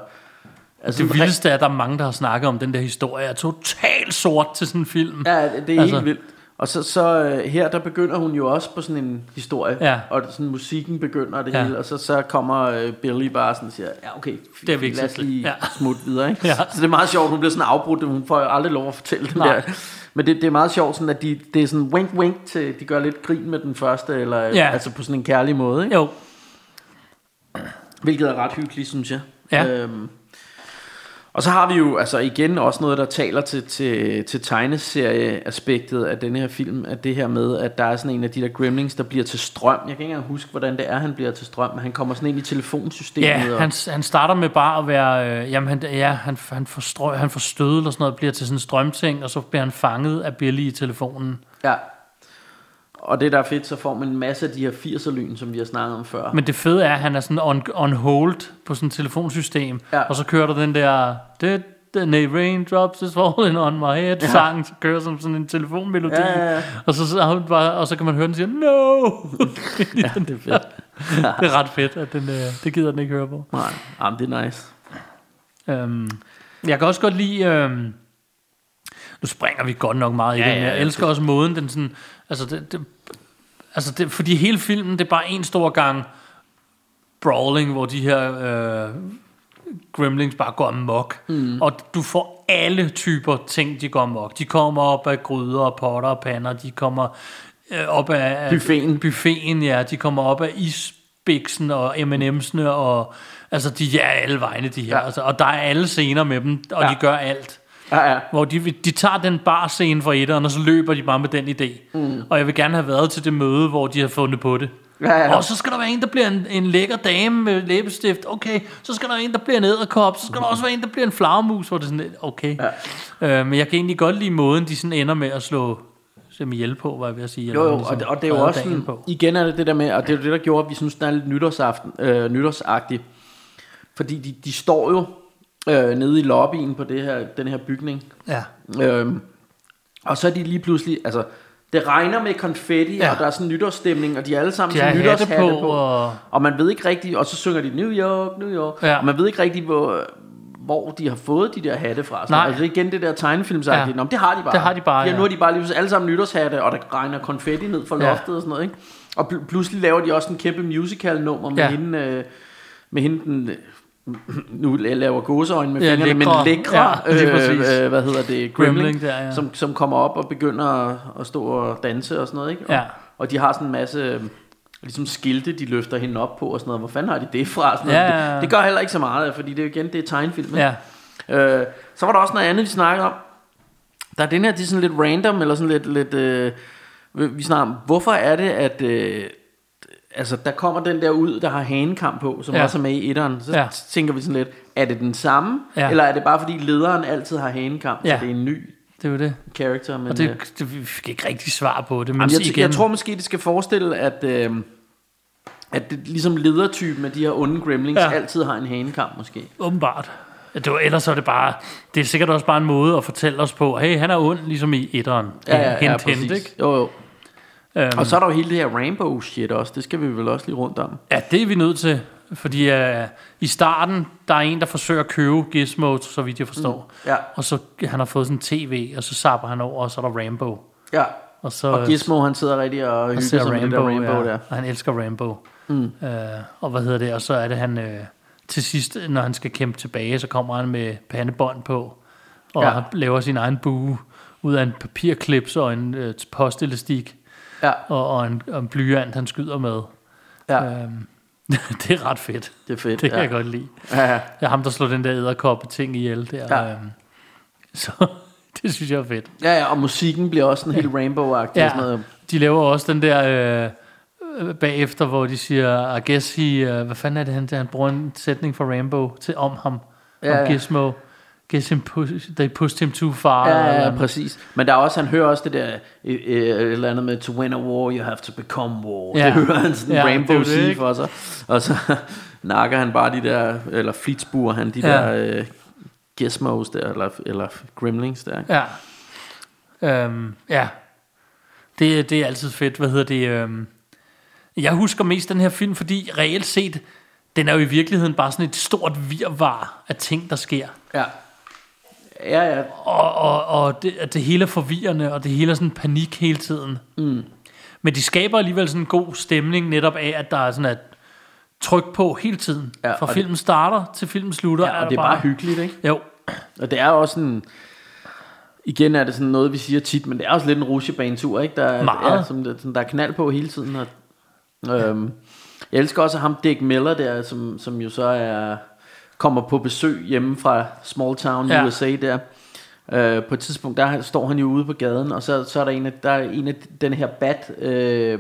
Altså, det vildeste er, at der er mange, der har snakket om den der historie, er totalt sort til sådan en film. Ja, det er Altså- helt vildt. Og så, så øh, her, der begynder hun jo også på sådan en historie, Ja. og sådan musikken begynder det Ja. hele, og så, så kommer øh, Billy bare sådan og siger, ja okay, Det er lad os lige Ja. ja. smutte videre. Ikke? Ja. Så det er meget sjovt, hun bliver sådan afbrudt, hun får jo aldrig lov at fortælle den Nej. der. Men det, det er meget sjovt, sådan at de, det er sådan wink wink til, de gør lidt grin med den første, eller ja. altså på sådan en kærlig måde. Ikke? Jo, Hvilket er ret hyggeligt, synes jeg. Ja. Øhm, og så har vi jo altså igen også noget, der taler til, til, til tegneserieaspektet af den her film, at det her med, at der er sådan en af de der gremlings, der bliver til strøm. Jeg kan ikke engang huske, hvordan det er, han bliver til strøm, men han kommer sådan ind i telefonsystemet. ja, og, han, han starter med bare at være, øh, jamen han, ja, han, han, får strø, han får stød eller sådan noget, bliver til sådan en strømting, og så bliver han fanget af Billy i telefonen. ja. Og det der er fedt, så får man en masse af de her 80'er lyn, som vi har snakket om før. Men det fede er, at han er sådan on, on hold på sådan et telefonsystem, Ja. og så kører der den der, det, the raindrops is falling on my head ja. sang, så kører som sådan en telefonmelodi, Ja, ja, ja. Og, så, så, bare, og så kan man høre den sige, no! ja, det er fedt. det er ret fedt, at den, øh, det gider den ikke høre på. Nej, jamen, det er nice. Øhm, jeg kan også godt lide... Øhm, nu springer vi godt nok meget i Ja, det, ja, jeg ja, elsker også måden, den sådan... Altså, det, det, altså det, fordi hele filmen, det er bare en stor gang brawling, hvor de her øh, gremlings bare går amok. Mm. Og du får alle typer ting, de går amok. De kommer op af gryder og potter og pander. De kommer øh, op af... Buffeten. Buffeten, ja. De kommer op af isbiksen og M&M's'ene og... Altså, de er alle vegne, de her. Ja. Altså, og der er alle scener med dem, og. Ja. de gør alt. Ja, ja. Hvor de, de tager den bar scene fra etteren, og så løber de bare med den idé. Mm. Og jeg vil gerne have været til det møde, hvor de har fundet på det. Ja, ja. Og så skal der være en, der bliver en, en lækker dame med læbestift. Okay, så skal der være en, der bliver en æderkop. Så skal der også være en, der bliver en flagermus. Hvor det er sådan lidt, okay. Ja. Øh, men jeg kan egentlig godt lide måden, de sådan ender med at slå dem ihjel på, var jeg ved at sige. Jo, jo, Eller og, ligesom og det er jo også sådan, på. igen er det det der med, og det er jo det, der gjorde, at vi synes, den er lidt nytårsaften, øh, nytårsagtig. Fordi de, de står jo øh, nede i lobbyen på det her, den her bygning. Ja. Øhm, og så er de lige pludselig, altså, det regner med konfetti, Ja. og der er sådan nytårsstemning, og de er alle sammen De sådan hatte nytårshatte på, på. og- Og man ved ikke rigtigt, og så synger de New York, New York. Ja. Og man ved ikke rigtigt, hvor, hvor de har fået de der hatte fra. Så, Nej. Altså igen det der tegnefilmsagtige. Ja. Ja. det har de bare. Det har de bare, ja. ja. Nu har de bare lige alle sammen nytårshatte, og der regner konfetti ned fra Ja. loftet og sådan noget. Ikke? Og pl- pludselig laver de også en kæmpe musical nummer med Ja. hende, øh, med hende den, øh, nu laver gåseøjne med Ja, fingrene, men lækre. lækre, Ja, øh, øh, hvad hedder det, Gremling gremling, der, ja. som, som kommer op og begynder at, at stå og danse og sådan noget, ikke? Og, Ja. og de har sådan en masse øh, ligesom skilte, de løfter hende op på og sådan noget. Hvor fanden har de det fra? Sådan Ja, noget. ja, ja. Det, det gør heller ikke så meget, fordi det er igen, det er tegnefilm. ikke? Ja. Øh, så var der også noget andet, vi snakkede om. Der er den her, de er sådan lidt random, eller sådan lidt, lidt øh, vi snakker om, hvorfor er det, at øh, altså, der kommer den der ud, der har hanekamp på, som Ja. ja. også er med i etteren. Så Ja. ja. tænker vi sådan lidt, er det den samme? Ja. Ja. Eller er det bare fordi lederen altid har hanekamp, Ja. så det er en ny Det er jo det. character? Men, Og øh, det, det, vi fik ikke rigtig svar på det. Men Jamen, jeg, igen, jeg tror måske, det skal forestille, at, øh, at det, ligesom ledertypen af de her onde gremlings Ja. ja. altid har en hanekamp måske. Åbenbart. Ja, Det var, ellers er det bare, det er sikkert også bare en måde at fortælle os på, hey, han er ond, ligesom i etteren. Ja, ja, ja, hint, præcis. hint, ikke? Jo, jo. Um, Og så er der jo hele det her rainbow shit også. Det skal vi vel også lige rundt om. Ja, det er vi nødt til. Fordi uh, i starten, der er en, der forsøger at købe Gizmo, så vidt jeg forstår. Mm, ja. Og så han har fået sådan en tv, og så sapper han over, og så er der Rambo. Ja. Og, så, Og Gizmo, han sidder rigtig og og hygger sig med det der rainbow ja, der. Og han elsker Rambo. Mm. Uh, og hvad hedder det? Og så er det han... Uh, til sidst, når han skal kæmpe tilbage, så kommer han med pandebånd på, og Ja. laver sin egen bue ud af en papirklips og en uh, postelastik, Ja, og, og, en, og en blyant, han skyder med. ja. Um, det er ret fedt. det er fedt. Det kan ja. jeg godt lide. Ja, ja. Det er ham, der slår den der æderkoppe ting ihjel der. Ja. Øhm, så det synes jeg er fedt. ja, ja, og musikken bliver også sådan helt rainbow-agtig. Ja. Sådan noget. de laver også den der øh, bagefter, hvor de siger, I guess he, øh, hvad fanden er det, han, han bruger en sætning fra Rainbow til om ham, Ja, om. Gizmo. Guess him push, they pushed him too far. Ja, eller- ja, præcis. Men der er også, han hører også det der, øh, øh, et eller andet med, to win a war, you have to become war. Ja. Det hører han sådan Ja, det, sige for sig. Og så nakker han bare de der, eller flitsbuer han, de Ja. der øh, gizmos der, eller, eller gremlings der. ikke? Ja. Øhm, ja. Det, det er altid fedt. Hvad hedder det? Øhm, jeg husker mest den her film, fordi reelt set, den er jo i virkeligheden bare sådan et stort virvar af ting, der sker. Ja. Ja, ja. Og, og, og det, det hele er forvirrende, og det hele er sådan panik hele tiden. Mm. Men de skaber alligevel sådan en god stemning, netop af, at der er sådan et tryk på hele tiden. Ja, Fra filmen starter til filmen slutter. Ja, og der det er bare hyggeligt, ikke? Jo. Og det er også sådan... Igen er det sådan noget, vi siger tit, men det er også lidt en rutsjebanetur, ikke? Der, er- Meget. Ja, som, der, som der er knald på hele tiden. Og, øhm, jeg elsker også ham Dick Miller der, som, som jo så er kommer på besøg hjemme fra Small Town Ja. USA der. Øh, på et tidspunkt, der står han jo ude på gaden, og så, så er der en af, der er en af den her bat øh,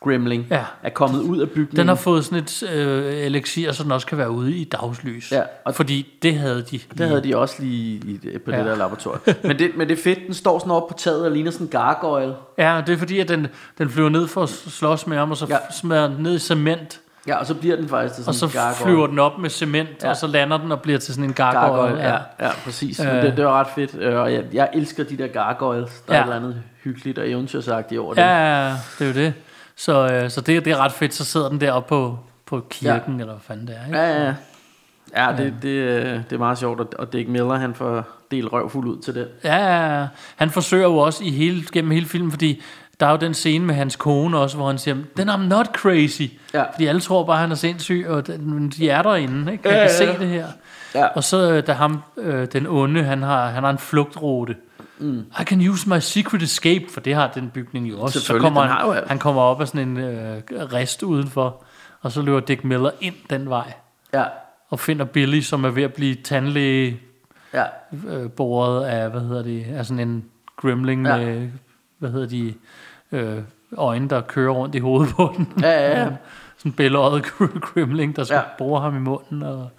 Gremling Ja. er kommet ud af bygningen. Den har fået sådan et øh, elixir, så den også kan være ude i dagslys. Ja, og fordi det havde de. Det havde de også lige i, på ja. det der laboratorium. men, det, men det er fedt, den står sådan oppe på taget og ligner sådan en gargoyle. Ja, det er fordi, at den, den flyver ned for at slås med ham, og så ja. smadrer den ned i cement. Ja, og så bliver den faktisk til sådan Og så en gargoyle. flyver den op med cement, Ja. ja. og så lander den og bliver til sådan en gargoyle. gargoyle. Ja, ja, præcis. Men Øh. det, det var ret fedt. Øh, Og jeg, jeg elsker de der gargoyles. Der ja. er Ja. et eller andet hyggeligt og eventyrsagtigt over det. Ja, ja, ja, det er jo det. Så, øh, så det, det er ret fedt, så sidder den deroppe på, på kirken, ja. eller hvad fanden det er. Ikke? Ja, ja. Ja, det, det, øh, det er meget sjovt, og- og Dick Miller, han får del røvfuld ud til det. Ja, ja, ja. Han forsøger jo også i hele, gennem hele filmen, fordi der er jo den scene med hans kone også, hvor han siger, then I'm not crazy. Ja. Fordi alle tror bare, han er sindssyg, og den, de er derinde, ikke? Jeg Ja, kan ja, ja. se det her. Ja. Og så øh, da ham, øh, den onde, han har, han har en flugtrute. Mm. I can use my secret escape, for det har den bygning jo også. Så kommer den han, jo- han kommer op af sådan en øh, rest udenfor, og så løber Dick Miller ind den vej, Ja, og finder Billy, som er ved at blive tandlæge ja. øh, boret af, hvad hedder det, af sådan en gremling Ja. ja. med, hvad hedder de, øh, øjne, der kører rundt i hovedet på den. Ja, ja, ja. sådan en bælåret gremling, der skal Ja. bore ham i munden. Og,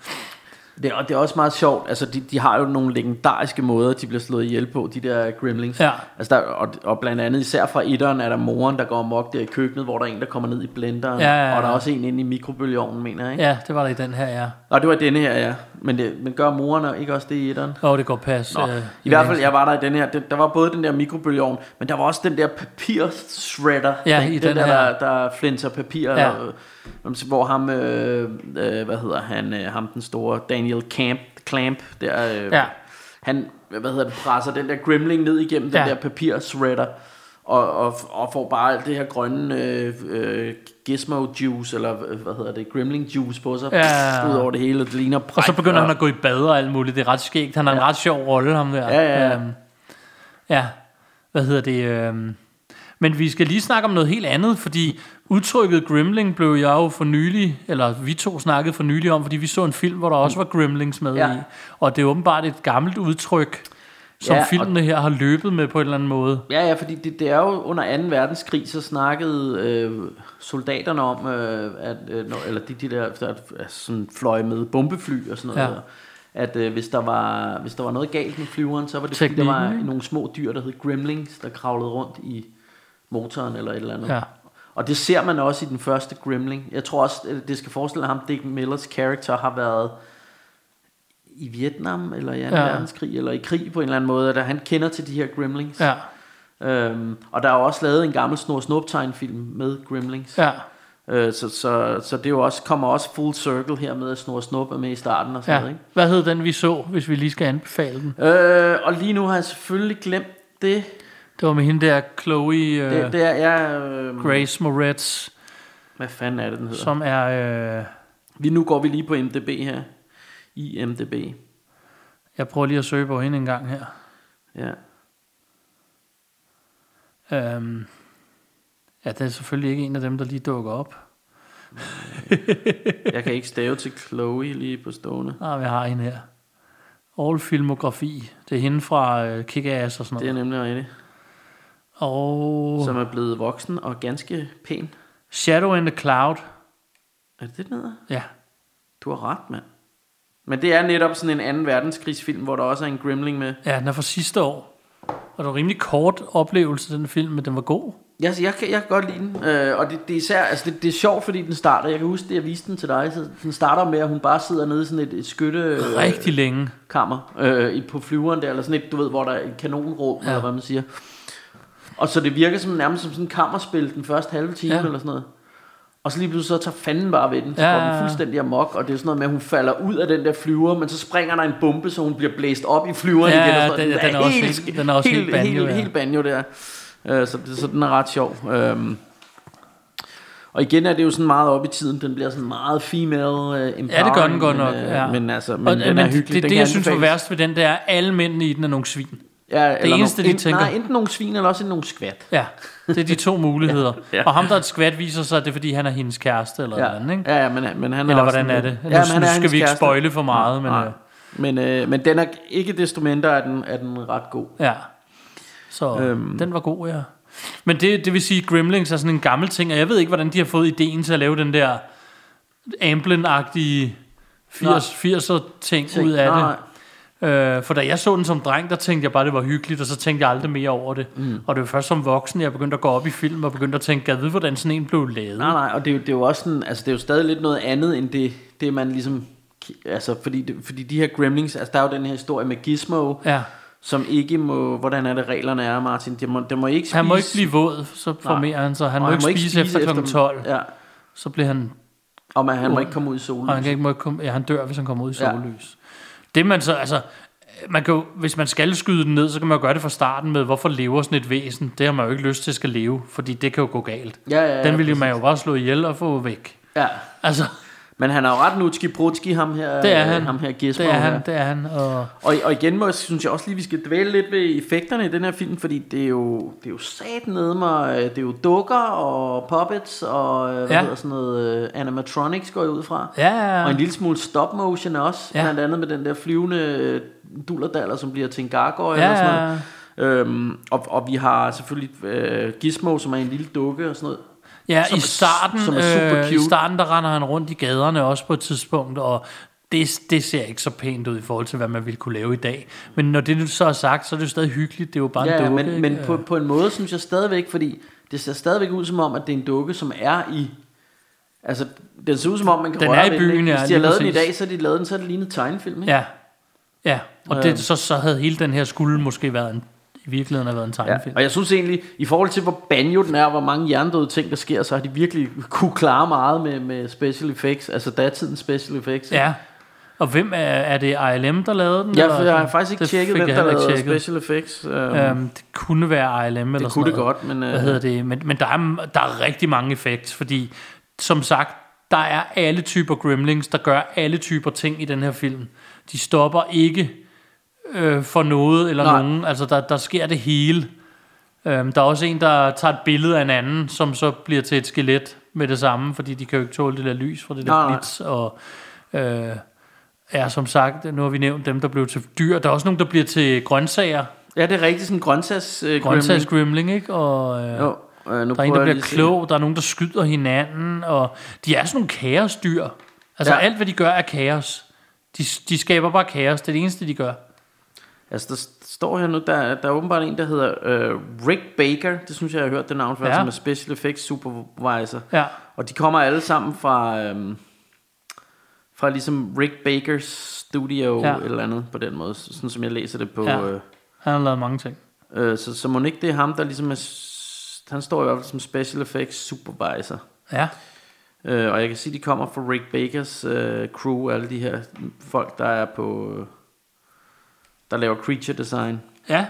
Det er, det er også meget sjovt. Altså, de, de har jo nogle legendariske måder, de bliver slået ihjel på, de der gremlings. Ja. Altså, der, og, og blandt andet, især fra etteren, er der moren, der går amok der i køkkenet, hvor der er en, der kommer ned i blenderen. Ja, ja, ja. Og der er også en inde i mikrobølgeovnen, mener jeg, ikke? ja, det var der i den her, ja. Og det var denne her, ja. Men, det, men gør moren ikke også det i etteren? Og det går pas. Nå, I hvert fald, jeg var der i den her. Det, der var både den der mikrobølgeovn, men der var også den der papir-shredder. Ja, den, i den, den der, her. der, der flinser papir. Ja. Eller, øh, hvor ham, øh, øh, hvad hedder han, øh, ham den store, Daniel Camp, Clamp, der, øh, Ja. han, hvad hedder det, presser den der gremling ned igennem Ja. den der papir-shredder. Og, og, og får bare alt det her grønne øh, øh, gizmo juice, eller øh, hvad hedder det, gremling juice på sig, Ja. ud over det hele, det ligner Og så begynder han at gå i bad og alt muligt. Det er ret skægt. Han har en ret sjov rolle, ham der. Ja, ja, ja. Øhm, ja. Hvad hedder det? Øhm. Men vi skal lige snakke om noget helt andet, fordi udtrykket Grimling blev jeg jo for nylig, eller vi to snakkede for nylig om, fordi vi så en film, hvor der også var Grimlings med Ja. i. Og det er åbenbart et gammelt udtryk, som Ja, filmene her har løbet med på en eller anden måde. Ja, ja, fordi det, det er jo under 2. verdenskrig, så snakkede øh, soldaterne om, øh, at, øh, eller de, de der, der er sådan fløj med bombefly og sådan noget, Ja. at øh, hvis, der var, hvis der var noget galt med flyveren, så var det fordi, der var Teknikken, nogle små dyr, der hed gremlings, der kravlede rundt i motoren eller et eller andet. Ja. Og det ser man også i den første Gremling. Jeg tror også, det skal forestille ham, Dick Millers karakter har været i Vietnam, eller i 2. Ja. Verdenskrig, eller i krig på en eller anden måde, at han kender til de her Gremlings. Ja, Øhm, og der er jo også lavet en gammel Snor Snup tegnfilm med Gremlings. ja, Øh, så, så, så det jo også, kommer også full circle her med, at Snor Snup er med i starten og sådan ja. noget. Ikke? Hvad hed den, vi så, hvis vi lige skal anbefale den? Øh, og lige nu har jeg selvfølgelig glemt det. Det var med hende der, Chloe øh, Det, det er, jeg, øh, Grace Moretz, Hvad fanden er det, den hedder? som er... Øh, Vi, nu går vi lige på MDB her. I MDB. jeg prøver lige at søge på hende en gang her. Ja. Øhm, ja, det er selvfølgelig ikke en af dem, der lige dukker op. Jeg kan ikke stave til Chloe lige på stående. Ah, vi har en her. All filmografi. Det er hende fra øh, Kick-Ass og sådan Det er noget. nemlig rigtigt. Og Som er blevet voksen og ganske pæn. Shadow in the Cloud. Er det det, den hedder? Ja, Du har ret, mand. Men det er netop sådan en anden verdenskrigsfilm, hvor der også er en gremling med. Ja, den er fra sidste år. Og det var en rimelig kort oplevelse, den film, men den var god. Jeg, jeg, kan, jeg kan godt lide den, øh, og det, det er især, altså det, det er sjovt, fordi den starter, jeg kan huske det, jeg viste den til dig, så den starter med, at hun bare sidder nede i sådan et, et skytte... øh, Rigtig længe. kammer øh, i- på flyveren der, eller sådan et, du ved, hvor der er et kanonrum, ja. eller hvad man siger. Og så det virker som nærmest som sådan en kammerspil den første halve time, Ja. eller sådan noget. Og så lige pludselig så tager fanden bare ved den, så Ja, går den fuldstændig amok, og det er sådan noget med, at hun falder ud af den der flyver, men så springer der en bombe, så hun bliver blæst op i flyveren Ja, igen. Og sådan, den- den er også helt- den er også helt helt, banjo, helt, ja. helt banjo der. Øh, så, så den er ret sjov. Øhm, og igen er det jo sådan meget op i tiden, den bliver sådan meget female uh. Ja, det gør den godt men, nok. øh, Ja. Men altså, men og, den men er hyggelig. Det, den det jeg synes var værst ved den, det er, at alle mændene i den er nogle svin. Ja, eller eneste, nogle, de tænker- Nej, enten nogle svin, eller også nogle skvat. Ja, det er de to muligheder. Ja. Og ham, der er et skvat, viser sig, at det er, fordi han er hendes kæreste, eller Ja, noget andet, ikke? ja, ja men, men han er Eller også hvordan en- er det? Nu- Ja, men han nu er skal vi ikke spoile for meget, men, Nej. øh, Men, øh, men den er ikke desto mindre, er den, er den ret god. Ja. Så øhm. den var god, ja. Men det, det vil sige, Gremlings er sådan en gammel ting, og jeg ved ikke, hvordan de har fået ideen til at lave den der Amblin-agtige 80, 80'er ting Ting. ud af Nej. det. Øh, for da jeg så den som dreng, der tænkte jeg bare, det var hyggeligt, og så tænkte jeg aldrig mere over det. Mm. Og det var først som voksen, jeg begyndte at gå op i film, og begyndte at tænke, jeg ved, hvordan sådan en blev lavet. Nej, nej, og det er, jo, det er jo også sådan, altså det er jo stadig lidt noget andet, end det, det man ligesom, altså fordi, fordi de her gremlings, altså der er jo den her historie med Gizmo, Ja. som ikke må, hvordan er det reglerne er, Martin, det må, det må ikke spise. Han må ikke blive våd, så formerer han sig. Han Og må ikke spise efter kl. 12. Ja, Så bliver han og man, han må ikke komme ud i. Og han, kan ikke, må ikke komme, ja, han dør, hvis han kommer ud i Ja. Det man så, altså, man kan jo, hvis man skal skyde den ned, så kan man jo gøre det fra starten med, hvorfor lever sådan et væsen? Det har man jo ikke lyst til at skal leve, fordi det kan jo gå galt. Ja, ja, ja, den ville præcis. man jo bare slå ihjel og få væk. Ja, Altså, men han er jo ret nutski brutski, ham her, det er øh, han. ham her Gizmo. det er her. han, det er han. Og, Og, og igen må, jeg- synes jeg også lige, vi skal dvæle lidt ved effekterne i den her film, fordi det er jo, det er jo sat nede mig, det er jo dukker og puppets og øh, hvad Ja. hedder sådan noget, øh, animatronics går jeg ud fra. ja, Og en lille smule stop motion også, Ja. ja. blandt andet med den der flyvende øh, dullerdaller, som bliver til en gargoyle Ja, og sådan ja, noget. Øhm, og, og vi har selvfølgelig øh, Gizmo, som er en lille dukke og sådan noget. Ja, som i er- starten, som er super øh, i cute. starten der render han rundt i gaderne også på et tidspunkt, og det, det ser ikke så pænt ud i forhold til, hvad man ville kunne lave i dag. Men når det nu så er sagt, så er det jo stadig hyggeligt. Det er jo bare Ja, en dukke. men, men på, på en måde synes jeg stadigvæk, fordi det ser stadigvæk ud som om, at det er en dukke, som er i... Altså, den ser ud som om, man kan Den røre er i den, byen, ikke? ja, Hvis de har lavet den i dag, så har de lavet den, så er det lignet tegnefilm, ikke? Ja, ja. og Øhm. det, så, så havde hele den her skulle måske været en, i virkeligheden have været en Ja, tegnefilm. og jeg synes egentlig, i forhold til hvor banjo den er, og hvor mange hjernedøde ting der sker, så har de virkelig kunne klare meget med, med special effects, altså datidens special effects. Ja. Og hvem er, er det ILM, der lavede den? Jeg, eller? jeg har faktisk ikke Det tjekket, hvem der lavede tjekket. special effects. Um, det kunne være ILM eller det sådan kunne det noget. godt, men... Hvad øh, hedder det? Men, men der, er, der er rigtig mange effekts, fordi som sagt, der er alle typer gremlings, der gør alle typer ting i den her film. De stopper ikke øh, for noget eller Nej. nogen. Altså, der, der sker det hele. Øhm, der er også en, der tager et billede af en anden, som så bliver til et skelet med det samme, fordi de kan jo ikke tåle det der lys fra det der Nej, blitz. Og, øh, ja, som sagt, nu har vi nævnt dem, der blev til dyr. Der er også nogen, der bliver til grøntsager. Ja, det er rigtigt, sådan en grøntsags... Øh, Grøntsags gremling, ikke? Og, øh, Jo, øh, nu der er en, der bliver klog, der er nogen, der skyder hinanden, og de er sådan nogle kaosdyr. Altså ja. alt, hvad de gør, er kaos. De, de skaber bare kaos, det er det eneste, de gør. Altså, der står her nu, der, der er åbenbart en, der hedder øh, Rick Baker. Det synes jeg, jeg har hørt det navn før, Ja. som er Special Effects Supervisor. Ja, Og de kommer alle sammen fra, øhm, fra ligesom Rick Bakers studio Ja. eller andet på den måde, sådan som jeg læser det på. Ja. Øh, han har lavet mange ting. øh, så, så må ikke det er ham, der ligesom er, han står i hvert fald som Special Effects Supervisor. Ja, Øh, og jeg kan sige, de kommer fra Rick Bakers øh, crew, alle de her folk, der er på, øh, der laver creature design ja,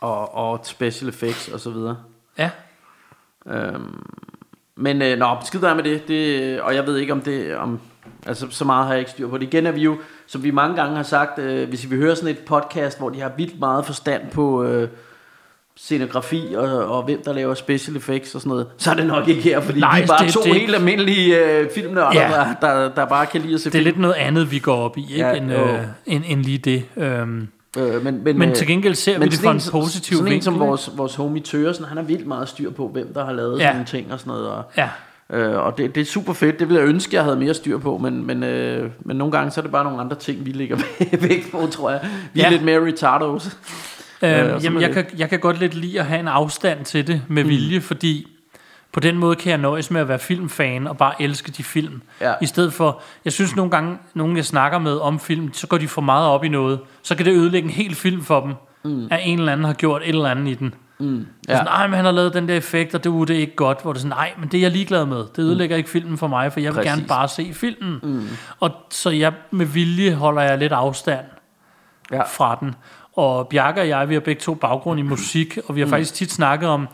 og, og special effects og så videre. ja. Øhm, men øh, nå, skid være med det, det, og jeg ved ikke om det, om, altså så meget har jeg ikke styr på det. Igen er vi jo, som vi mange gange har sagt, øh, hvis I vil høre sådan et podcast, hvor de har vildt meget forstand på øh, scenografi og, og hvem der laver special effects og sådan noget, så er det nok ikke her, fordi Nej, vi er bare det- to det- helt almindelige øh, filmnørder, Ja. der, der, der bare kan lide at se Det er film. lidt noget andet, vi går op i, ikke? Ja, end, øh, end, end lige det. Øhm, Øh, men, men, men øh, til gengæld ser vi men det sådan fra en som- positiv Sådan en som vinkel, vores, vores homie Tøresen, han har vildt meget styr på, hvem der har lavet Ja. sådan nogle ting og sådan noget. Og, ja, Øh, og det, det er super fedt, det ville jeg ønske, jeg havde mere styr på, men, men, øh, men nogle gange så er det bare nogle andre ting, vi ligger væk på, tror jeg. Vi er Ja. lidt mere retardos. Øh, jamen, jeg kan, jeg kan godt lidt lide at have en afstand til det med mm. vilje, fordi på den måde kan jeg nøjes med at være filmfan og bare elske de film. Ja. I stedet for, jeg synes nogle gange, nogen jeg snakker med om film, så går de for meget op i noget. Så kan det ødelægge en hel film for dem, mm. at en eller anden har gjort et eller andet i den. Mm. Ja. Ja. Sådan, nej, men han har lavet den der effekt, og det, uh, det er ikke godt. Hvor det er sådan, nej, men det er jeg ligeglad med. Det ødelægger mm. ikke filmen for mig, for jeg vil Præcis. gerne bare se filmen. Mm. Og så jeg med vilje holder jeg lidt afstand Ja. fra den. Og Bjarke og jeg, vi har begge to baggrund i musik, og vi har mm. faktisk tit snakket om,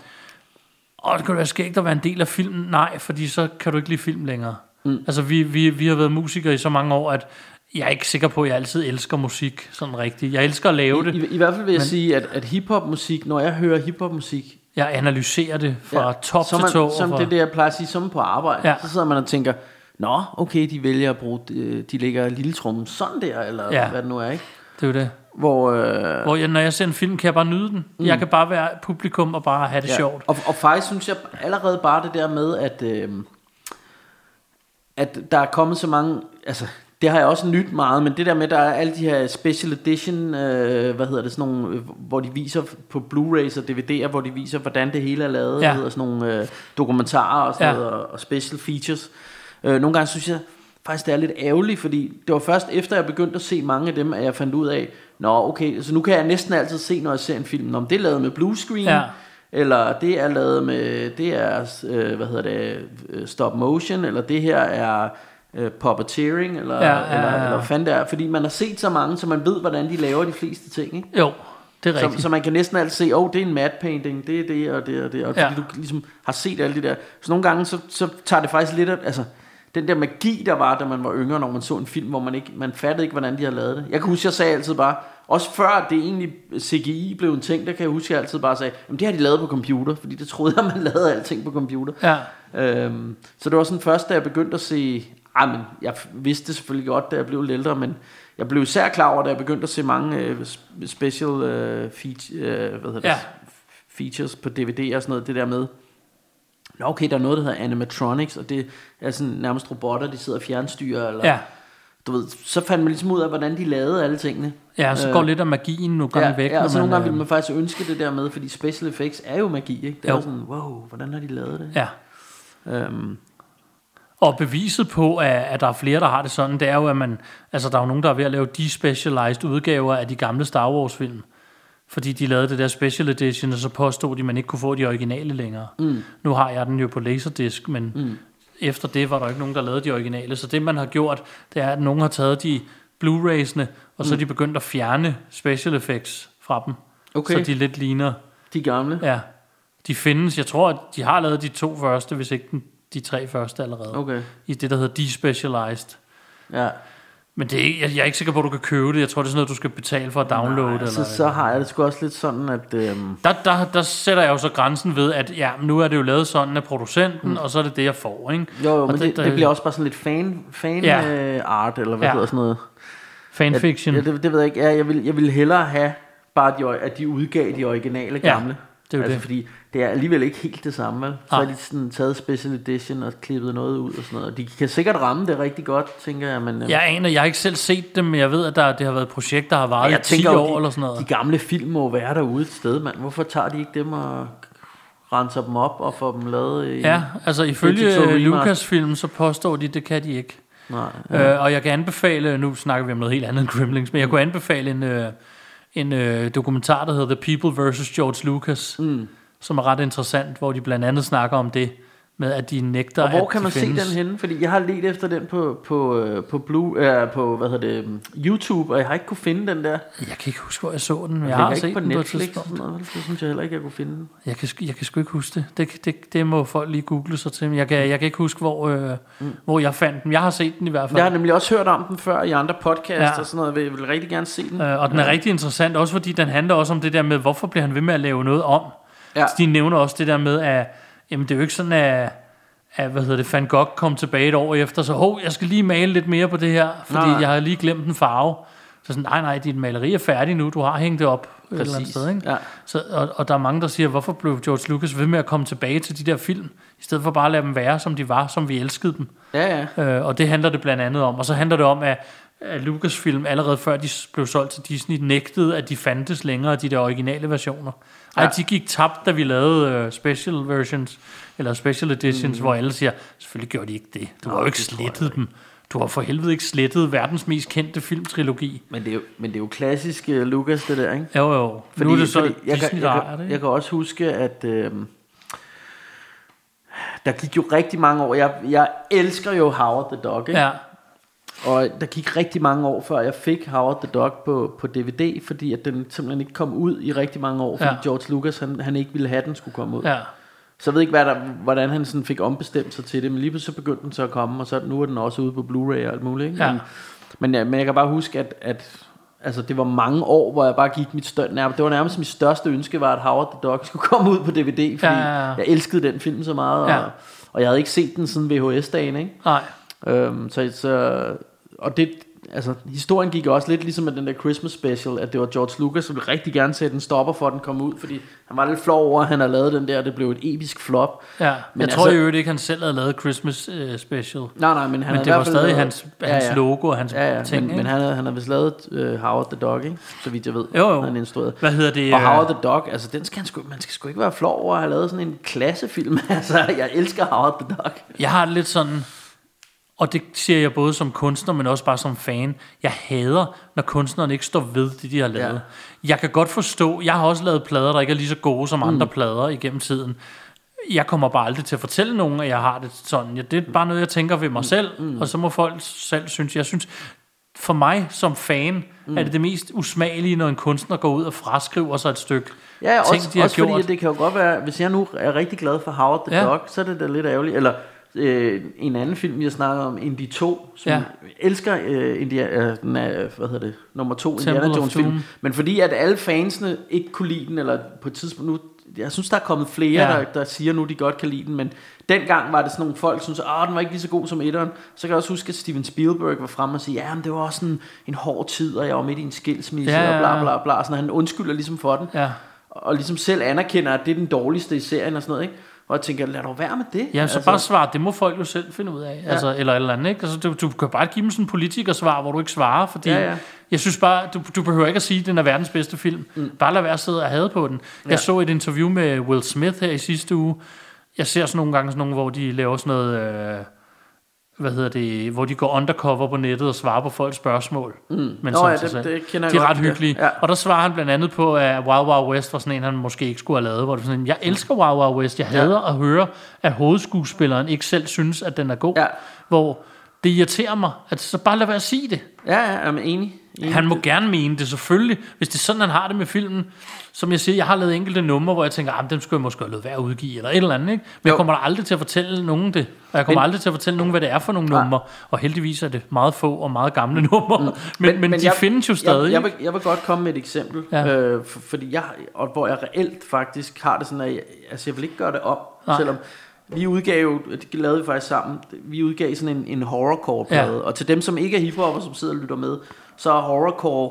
åh, det kunne være skægt at være en del af filmen. Nej, fordi så kan du ikke lide film længere. Mm. Altså, vi, vi, vi har været musikere i så mange år, at jeg er ikke sikker på, at jeg altid elsker musik sådan rigtigt. Jeg elsker at lave det. I, I hvert fald vil jeg sige, at, at hiphop-musik, når jeg hører hiphop-musik, Jeg analyserer det fra ja, top til man, tå. og Som fra, det er det, jeg plejer at sige, som på arbejde. Ja. Så sidder man og tænker, Nå, okay, de vælger at bruge, de, lægger lille trummen sådan der, eller ja. hvad det nu er, ikke? Det er jo det. Hvor, øh, Hvor jeg, når jeg ser en film, kan jeg bare nyde den. Mm. Jeg kan bare være publikum og bare have det ja. sjovt. Og, og faktisk synes jeg allerede bare det der med, at, øh, at der er kommet så mange, altså det har jeg også nyt meget, men det der med, der er alle de her special edition, øh, hvad hedder det, sådan nogle, øh, hvor de viser på Blu-rays og DVD'er, hvor de viser, hvordan det hele er lavet, Ja. ja. hedder sådan nogle øh, dokumentarer og sådan Ja. noget, og, og special features. Øh, nogle gange synes jeg faktisk, det er lidt ærgerligt, fordi det var først efter, jeg begyndte at se mange af dem, at jeg fandt ud af, nå okay, så nu kan jeg næsten altid se, når jeg ser en film, om det er lavet med blue screen, Ja. eller det er lavet med, det er, øh, hvad hedder det, øh, stop motion, eller det her er øh, puppeteering, eller, Ja, ja, ja, eller, hvad fanden det er, fordi man har set så mange, så man ved, hvordan de laver de fleste ting, ikke? Jo, det er Så, rigtigt. så man kan næsten altid se, åh, oh, det er en matte painting, det er det og det og det, og Ja. du ligesom har set alle de der. Så nogle gange, så, så tager det faktisk lidt af, altså, den der magi, der var, da man var yngre, når man så en film, hvor man ikke, man fattede ikke, hvordan de havde lavet det. Jeg kan huske, jeg sagde altid bare, også før det egentlig CGI blev en ting, der kan jeg huske, jeg altid bare sagde, jamen det har de lavet på computer, fordi det troede jeg, man lavede alting på computer. Ja. Øhm, så det var sådan først, da jeg begyndte at se... Ej, men jeg vidste det selvfølgelig godt, da jeg blev lidt ældre, men jeg blev især klar over, da jeg begyndte at se mange øh, sp- special øh, feature, øh, hvad hedder det, Ja. features på DVD og sådan noget, det der med, Nå, okay, der er noget, der hedder animatronics, og det er sådan nærmest robotter, de sidder og fjernstyrer, eller, Ja. du ved, så fandt man ligesom ud af, hvordan de lavede alle tingene. Ja, så Øh, går lidt af magien nogle gange ja, væk. Ja, og så nogle gange øh, vil man faktisk ønske det der med, fordi special effects er jo magi, ikke? Det er Jo. jo sådan, wow, hvordan har de lavet det? Ja. Øhm, Og beviset på, at, at der er flere, der har det sådan, det er jo, at man, altså der er jo nogen, der er ved at lave despecialized udgaver af de gamle Star Wars film. Fordi de lavede det der special edition, og så påstod de, at man ikke kunne få de originale længere. Mm. Nu har jeg den jo på Laserdisc, men mm. efter det var der ikke nogen, der lavede de originale. Så det, man har gjort, det er, at nogen har taget de Blu-rays'ene, og så er de begyndt at fjerne special effects fra dem. Okay. Så de lidt ligner, de gamle. ja, de findes. Jeg tror, at de har lavet de to første, hvis ikke de tre første allerede. Okay. I det, der hedder despecialized. Ja. Men det er, ikke- jeg, jeg er ikke sikker på, at du kan købe det. Jeg tror, det er sådan noget, du skal betale for at downloade. Nej, eller, så, så har jeg det sgu også lidt sådan, at... Øhm, der, der, der sætter jeg jo så grænsen ved, at ja, nu er det jo lavet sådan af producenten, mm. og så er det det, jeg får. Ikke? jo, jo, Og men det, det, bliver også bare sådan lidt fan, fan Ja. ja. øh, art, eller hvad Ja. ja. hedder sådan noget. Fanfiction. Ja, det, det ved jeg ikke. Ja, jeg, vil, jeg vil hellere have bare, de, at de udgav de originale Ja, gamle. Det er altså, det. fordi det er alligevel ikke helt det samme? Så Nej. har de sådan taget special edition og klippet noget ud og sådan noget. De kan sikkert ramme det rigtig godt, tænker jeg. Men, øhm, Jeg aner, jeg har ikke selv set dem, men jeg ved, at der, det har været et projekt, der har varet i jeg 10 tænker år de, eller sådan noget. de gamle film må være derude et sted, mand. Hvorfor tager de ikke dem og renser dem op og får dem lavet i... Ja, altså ifølge? Lucasfilm, så påstår de, det kan de ikke. Nej, Ja. Øh, og jeg kan anbefale, nu snakker vi om noget helt andet end Gremlings, men jeg kunne anbefale en, øh, en øh, dokumentar, der hedder The People vs. George Lucas, mm. som er ret interessant, hvor de blandt andet snakker om det, med at de nægter, Og hvor at kan man findes. se den henne? Fordi jeg har let efter den på, på, øh, på, Blue, øh, på hvad hedder det, YouTube, og jeg har ikke kunne finde den der. Jeg kan ikke huske, hvor jeg så den, men jeg, har set ikke på den på et Netflix tidspunkt. sådan noget. Det synes jeg heller ikke, jeg kunne finde den. Jeg kan, jeg kan sgu ikke huske det. Det, det. det må folk lige google sig til. Jeg kan, jeg kan ikke huske, hvor, øh, mm. hvor jeg fandt den. Jeg har set den i hvert fald. Jeg har nemlig også hørt om den før i andre podcasts Ja. ja. og sådan noget. Jeg vil rigtig gerne se den. Øh, og den er rigtig interessant, også fordi den handler også om det der med, hvorfor bliver han ved med at lave noget om. Ja. De nævner også det der med, at jamen, det er jo ikke sådan, at, at hvad hedder det, Van Gogh kom tilbage et år efter, så hov, jeg skal lige male lidt mere på det her, fordi Nej. jeg har lige glemt en farve. Så sådan, nej, nej, dit maleri er færdigt nu, du har hængt det op et eller andet Præcis, sted. Ikke? ja. Så, og, og der er mange, der siger, hvorfor blev George Lucas ved med at komme tilbage til de der film, i stedet for bare at lade dem være, som de var, som vi elskede dem. Ja, ja. Øh, og det handler det blandt andet om. Og så handler det om, at, at Lucasfilm allerede før de blev solgt til Disney, nægtede, at de fandtes længere, de der originale versioner. Ej, Ja. de gik tabt, da vi lavede uh, special versions, eller special editions, mm. hvor alle siger, selvfølgelig gjorde de ikke det. Du har jo ikke slettet dem. Du har for helvede ikke slettet verdens mest kendte filmtrilogi. Men det er jo, men det er jo klassisk uh, Lucas, det der, ikke? Jo, jo. Fordi, nu er det så fordi jeg, Disney, kan, jeg, kan, det. jeg kan også huske, at øh, der gik jo rigtig mange år. Jeg, jeg elsker jo Howard the Dog, ikke? Ja, Og der gik rigtig mange år, før jeg fik Howard the Dog på, på DVD, fordi at den simpelthen ikke kom ud i rigtig mange år, fordi Ja. George Lucas, han, han ikke ville have, at den skulle komme ud. ja. Så jeg ved ikke, hvad der, hvordan han sådan fik ombestemt sig til det, men lige pludselig så begyndte den så at komme, og så nu er den også ude på Blu-ray og alt muligt. Ikke? Ja. Men, men, ja, men jeg kan bare huske, at, at altså, det var mange år, hvor jeg bare gik mit største, nærmest, det var nærmest mit største ønske, var, at Howard the Dog skulle komme ud på DVD, fordi Ja, ja, ja. jeg elskede den film så meget, Ja. og, og jeg havde ikke set den siden VHS-dagen, ikke? Nej. Øhm, så, så, og det, altså, historien gik også lidt ligesom med den der Christmas special, at det var George Lucas, som rigtig gerne sætte en stopper for, at den kom ud, fordi han var lidt flov over, at han havde lavet den der, og det blev et episk flop. Ja, Men jeg altså- tror i øvrigt ikke, han selv havde lavet Christmas uh, special. Nej, nej, men han Men havde det var stadig lavet- hans, hans logo og hans ja, ja, ting, men, ikke? men han, havde, han havde vist lavet uh, Howard the Dog, ikke? så vidt jeg ved. Jo, jo. Han instrueret. Hvad hedder det? Og øh, Howard the Dog, altså den skal han sgu, man skal sgu ikke være flov over at have lavet sådan en klassefilm. altså, jeg elsker Howard the Dog. Jeg har lidt sådan, og det siger jeg både som kunstner, men også bare som fan. Jeg hader, når kunstneren ikke står ved det, de har lavet. Ja. Jeg kan godt forstå, jeg har også lavet plader, der ikke er lige så gode som andre Mm. plader igennem tiden. Jeg kommer bare aldrig til at fortælle nogen, at jeg har det sådan. Ja, det er bare noget, jeg tænker ved mig selv, Mm. og så må folk selv synes. Jeg synes, for mig som fan, mm. er det det mest usmagelige, når en kunstner går ud og fraskriver sig et stykke Ja, også, ting, de har også gjort. fordi det kan jo godt være, hvis jeg nu er rigtig glad for Howard the ja. Dog, så er det da lidt ærgerligt. Eller øh, en anden film, vi har snakket om, Indy 2, som Ja. elsker øh, India, øh, den er, hvad hedder det, nummer 2 Temple Indiana Jones film. Men fordi at alle fansene ikke kunne lide den, eller på et tidspunkt nu, jeg synes, der er kommet flere, Ja. der, der siger nu, de godt kan lide den, men dengang var det sådan nogle folk, som at den var ikke lige så god som etteren. Så kan jeg også huske, at Steven Spielberg var fremme og sige, ja, men det var også en, en hård tid, og jeg var midt i en skilsmisse, Ja, ja, ja, og bla bla bla. Sådan, han undskylder ligesom for den Ja. og ligesom selv anerkender, at det er den dårligste i serien og sådan noget, ikke? Og jeg tænker, lad dog være med det. Ja, så altså, bare svar, det må folk jo selv finde ud af, ja. altså, eller eller andet, ikke? Altså, du, du kan bare give dem sådan en politikersvar, hvor du ikke svarer, fordi Ja, ja. jeg synes bare, du, du behøver ikke at sige, at den er verdens bedste film. Mm. Bare lad være at sidde og have på den. Jeg Ja. så et interview med Will Smith her i sidste uge. Jeg ser sådan nogle gange sådan nogle, hvor de laver sådan noget... Øh, hvad hedder det, hvor de går undercover på nettet og svarer på folks spørgsmål. Mm. Men Nå som ja, det- det kender jeg De er godt, ret der. hyggelige. Ja. Og der svarer han blandt andet på, at Wild Wild West var sådan en, han måske ikke skulle have lavet. Hvor det sådan, jeg elsker Wild Wild West. Jeg hader at høre, at hovedskuespilleren ikke selv synes, at den er god. Ja. Hvor det irriterer mig, at så bare lad være at sige det. Ja, ja, jeg er enig. Han må gerne mene det, selvfølgelig. Hvis det er sådan, han har det med filmen. Som jeg siger, jeg har lavet enkelte numre, hvor jeg tænker, ah, dem skulle jeg måske have lavet være at udgive, eller et eller andet. Ikke? Men jo. jeg kommer aldrig til at fortælle nogen det. Og jeg kommer Men- aldrig til at fortælle nogen, hvad det er for nogle numre. Og heldigvis er det meget få og meget gamle numre. Mm. Men, men, men de jeg- findes jo stadig. Jeg, jeg, vil, jeg vil godt komme med et eksempel, Ja. øh, for, fordi jeg, og hvor jeg reelt faktisk har det sådan, at jeg, altså jeg vil ikke gøre det om, Nej. selvom vi udgav det lavede vi faktisk sammen, vi udgav sådan en, en horrorcore-plade, Ja. og til dem, som ikke er hiphop og som sidder og lytter med, så er horrorcore,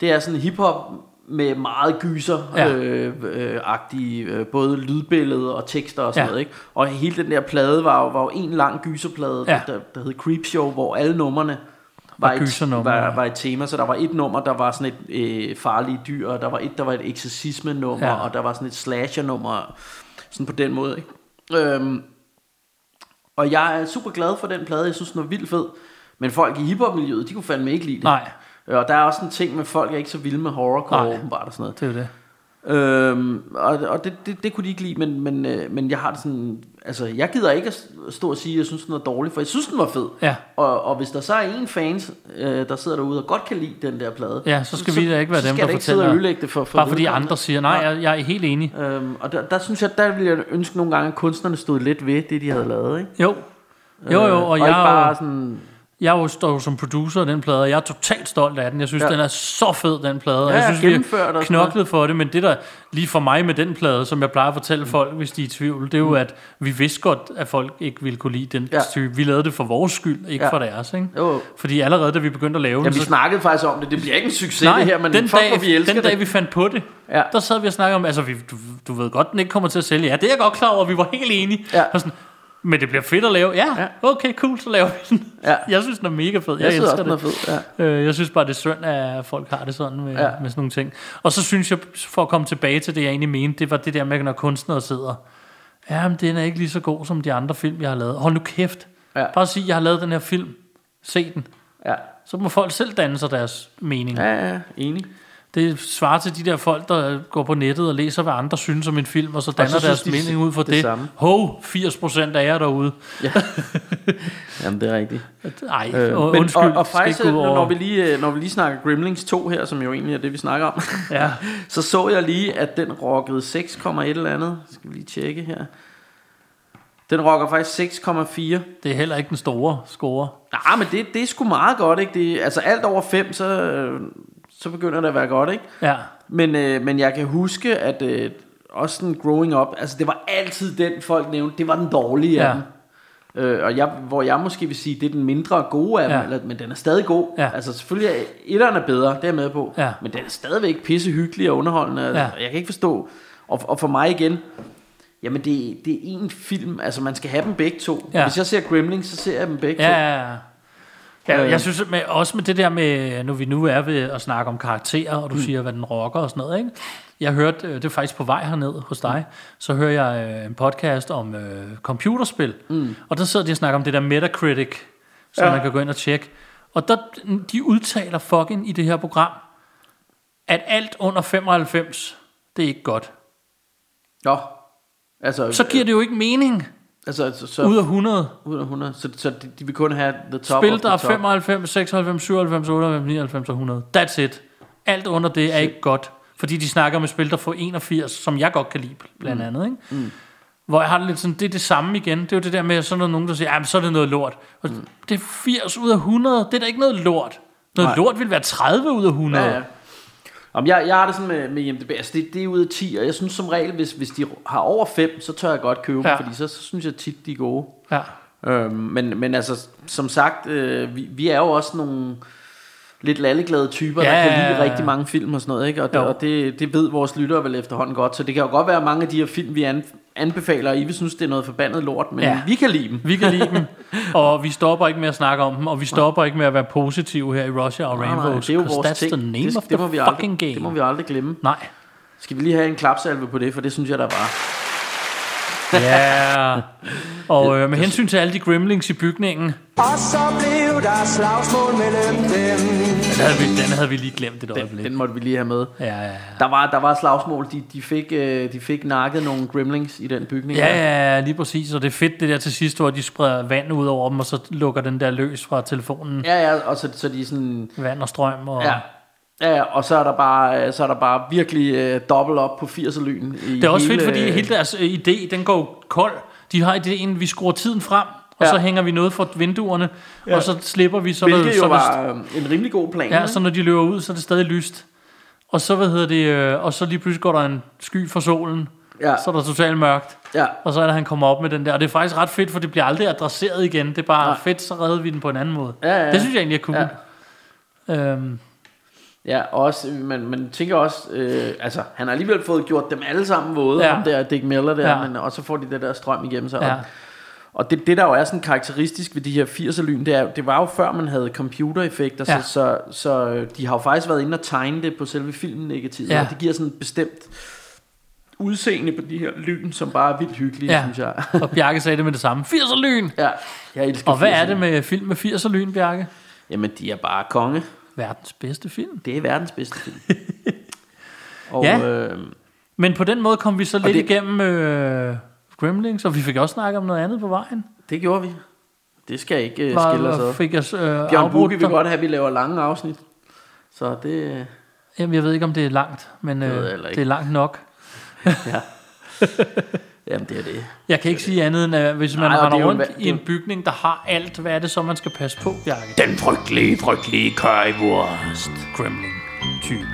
det er sådan hiphop med meget gyser Ja. øh, øh, agtige, øh, både lydbillede og tekster og sådan Ja. noget, ikke? Og hele den der plade var jo, var jo en lang gyserplade, Ja. der, der hed Creepshow, hvor alle numrene Var var, et, var, var et tema, så der var et nummer, der var sådan et øh, farlige dyr, og der var et, der var et eksorcisme-nummer, Ja. og der var sådan et slasher-nummer, sådan på den måde, ikke? Øhm, og jeg er super glad for den plade, jeg synes, den er vildt fed, men folk i hiphop-miljøet, de kunne fandme ikke lide det. Nej. Og der er også en ting med, folk er ikke så vilde med horrorcore, Nej. åbenbart og sådan noget. Det er jo det. Øhm, og og det, det, det kunne de ikke lide, men, men, øh, men jeg har det sådan, altså jeg gider ikke at stå og sige, at jeg synes, den er dårlig, for jeg synes, den var fed. Ja. Og, og hvis der så er en fans, øh, der sidder derude og godt kan lide den der plade, Ja, så skal vi da ikke være så dem, skal der jeg ikke sidde og fortæller. ødelægge det for, for Bare fordi vedkommende. andre siger, nej, jeg, jeg er helt enig. Øhm, og der, der synes jeg, der ville jeg ønske nogle gange, at kunstnerne stod lidt ved det, de havde lavet. Ikke? Jo, jo, jo, og, og jeg ikke er bare sådan... Jeg står jo som producer af den plade, og jeg er totalt stolt af den. Jeg synes, Ja. ja. den er så fed, den plade. Ja, jeg synes, vi har knoklet for det, men det der lige for mig med den plade, som jeg plejer at fortælle folk, hvis de er i tvivl, det er jo, at vi vidste godt, at folk ikke ville kunne lide den Ja. ja. type. Vi lavede det for vores skyld, ikke Ja. ja. for deres. Ikke? Jo. Fordi allerede da vi begyndte at lave Ja, den, vi så snakkede faktisk om det. Det bliver ikke en succes, Nej, det her, men den, fuck, dag, vi elsker den det. dag, vi fandt på det, Ja. ja. der sad vi og snakkede om, altså vi, du, du ved godt, den ikke kommer til at sælge. Ja, det er jeg godt klar over, vi var helt enige. Ja. Og sådan, men det bliver fedt at lave. Ja, Ja. okay, cool, så laver vi den. Ja. Jeg synes, den er mega fed. Jeg, Jeg synes elsker også, den er det. fed, ja. Øh, jeg synes bare, det er synd, at folk har det sådan med, Ja. med sådan nogle ting. Og så synes jeg, for at komme tilbage til det, jeg egentlig mente, det var det der med, når kunstnere sidder. Ja, men den er ikke lige så god som de andre film, jeg har lavet. Hold nu kæft. Ja. Bare sig, jeg har lavet den her film. Se den. Ja. Så må folk selv danne sig deres mening. Ja, ja, enig. Det svarer til de der folk, der går på nettet og læser, hvad andre synes om en film, og så danner så deres de mening ud fra det det. samme. Hov, 80% af jer derude. Jamen, det er rigtigt. Ej, Øh, øh, men, undskyld. og, og faktisk, ud over- når vi, lige, øh, når vi lige snakker Gremlings 2 her, som jo egentlig er det, vi snakker om, Ja. så så jeg lige, at den rockede 6,1 eller andet. Skal vi lige tjekke her. Den rocker faktisk 6,4. Det er heller ikke den store score. Nej, men det, det er sgu meget godt, ikke? Det, altså alt over 5, så, øh, så begynder det at være godt, ikke? Ja. Men, øh, men jeg kan huske, at øh, også sådan growing up, altså det var altid den, folk nævnte, det var den dårlige af Ja. dem. Øh, og jeg, hvor jeg måske vil sige, det er den mindre gode af dem, Ja. eller, men den er stadig god. Ja. Altså selvfølgelig er etteren er bedre, det er jeg med på. Ja. Men den er stadigvæk pisse hyggelig og underholdende. Ja. Jeg kan ikke forstå. Og, og for mig igen, jamen det, det er en film, altså man skal have dem begge to. Ja. Hvis jeg ser Gremlings, så ser jeg dem begge Ja, to. ja, ja. Ja, Øh. jeg synes med, også med det der med, når vi nu er ved at snakke om karakterer, og du Mm. siger, hvad den rocker og sådan noget, ikke? Jeg hørte, øh, det er faktisk på vej herned hos dig, så hører jeg øh, en podcast om øh, computerspil, mm. og der sidder de og snakker om det der Metacritic, som Ja. ja. man kan gå ind og tjekke. Og der, de udtaler fucking i det her program, at alt under 95, det er ikke godt. Nå. Altså, Så giver det jo ikke mening altså, så, så, ud af 100. ud af 100. Så, så de, de vil kun have the top Spil, der er top. 95, 96, 97, 98, 99 og 100. That's it. Alt under det er ikke godt. Fordi de snakker om et spil, der får 81, som jeg godt kan lide, blandt Mm. andet. Ikke? Mm. Hvor jeg har det lidt sådan, det er det samme igen. Det er jo det der med, at så er der nogen, der siger, jamen så er det noget lort. Og Mm. Det er 80 ud af 100. Det er da ikke noget lort. Noget. Nej. lort vil være 30 ud af 100. Ja, ja. Om jeg, jeg har det sådan med, med IMDb, altså det, det er ud af 10, og jeg synes som regel, hvis, hvis de har over 5, så tør jeg godt købe ja. Dem, fordi så, så synes jeg tit, de er gode. ja. Øhm, men, men altså, som sagt, øh, vi, vi er jo også nogle lidt lalleglade typer, ja, der kan lide rigtig mange film og sådan noget, ikke? Og, det, Jo. og det, det ved vores lyttere vel efterhånden godt, så det kan jo godt være, at mange af de her film, vi an, anbefaler, I vil synes, det er noget forbandet lort, men ja. Vi kan lide dem. Vi kan lide dem, og vi stopper ikke med at snakke om dem, og vi stopper ikke med at være positive her i Russia og Nej, nej, Rainbows, det er jo vores that's ting. the name det, of det, må the vi fucking aldrig, game. Det må vi aldrig glemme. Nej. Skal vi lige have en klapsalve på det, for det synes jeg, der var. Ja. Og øh, med hensyn til alle de gremlings i bygningen, Og så blev der slagsmål mellem dem. den havde vi, den havde vi lige glemt et øjeblik. Den måtte vi lige have med. Ja, ja, ja. Der var, der var slagsmål. De, de, fik, øh, de fik nakket nogle gremlings i den bygning. Ja, ja, ja, lige præcis. Og det er fedt det der til sidst, hvor de spreder vand ud over dem, og så lukker den der løs fra telefonen. Ja, ja, og så, så de sådan... Vand og strøm. Og... Ja. Ja, og så er der bare, øh, så er der bare virkelig øh, dobbelt op på 80'er lyn. I Det er også hele, fedt, fordi øh, hele deres øh, idé, den går jo kold. De har idéen, vi skruer tiden frem, og Ja. så hænger vi noget for vinduerne, Ja. og så slipper vi, så, Hvilket jo så, der, var øh, en rimelig god plan. ja, så når de løber ud, så er det stadig lyst. Og så, hvad hedder det, øh, og så lige pludselig går der en sky for solen, Ja. så er der totalt mørkt. Ja. Og så er det, han kommer op med den der. Og det er faktisk ret fedt, for det bliver aldrig adresseret igen. Det er bare Nej. fedt, så redder vi den på en anden måde. Ja, ja, ja. Det synes jeg egentlig er cool. Ja. Øhm, Ja, også, man, man tænker også, øh, altså han har alligevel fået gjort dem alle sammen våde, ja. Der Dick Miller der, ja. Men og så får de det der strøm igennem sig. Ja. Og, og det, det der jo er sådan karakteristisk ved de her 80'er lyn, det, er, det var jo før man havde computereffekter, Ja. så, så, så øh, de har jo faktisk været inde og tegne det på selve filmen negativet, Ja. og det giver sådan et bestemt udseende på de her lyn, som bare er vildt hyggelige, ja. synes jeg. og Bjarke sagde det med det samme. 80'er lyn! ja, jeg elsker Og hvad 80'er er det med film med 80'er lyn, Bjarke? Jamen, de er bare konge. Verdens bedste film. Det er verdens bedste film. og, Ja. øh, Men på den måde kom vi så lidt det- igennem øh, Gremlings, og vi fik også snakket om noget andet på vejen. det gjorde vi. Det skal ikke øh, skille os ad. fik jeg øh, Bjørn Bukke vil godt have, at vi laver lange afsnit. Så det... Jamen, jeg ved ikke, om det er langt, men øh, det er langt nok. Ja. Jamen, det er det. Jeg kan ikke sige andet end, at hvis man Nej, det er render rundt en- i en bygning, der har alt, hvad er det så, man skal passe på, Bjarke? Den frygtelige, frygtelige currywurst. Gremlin-type.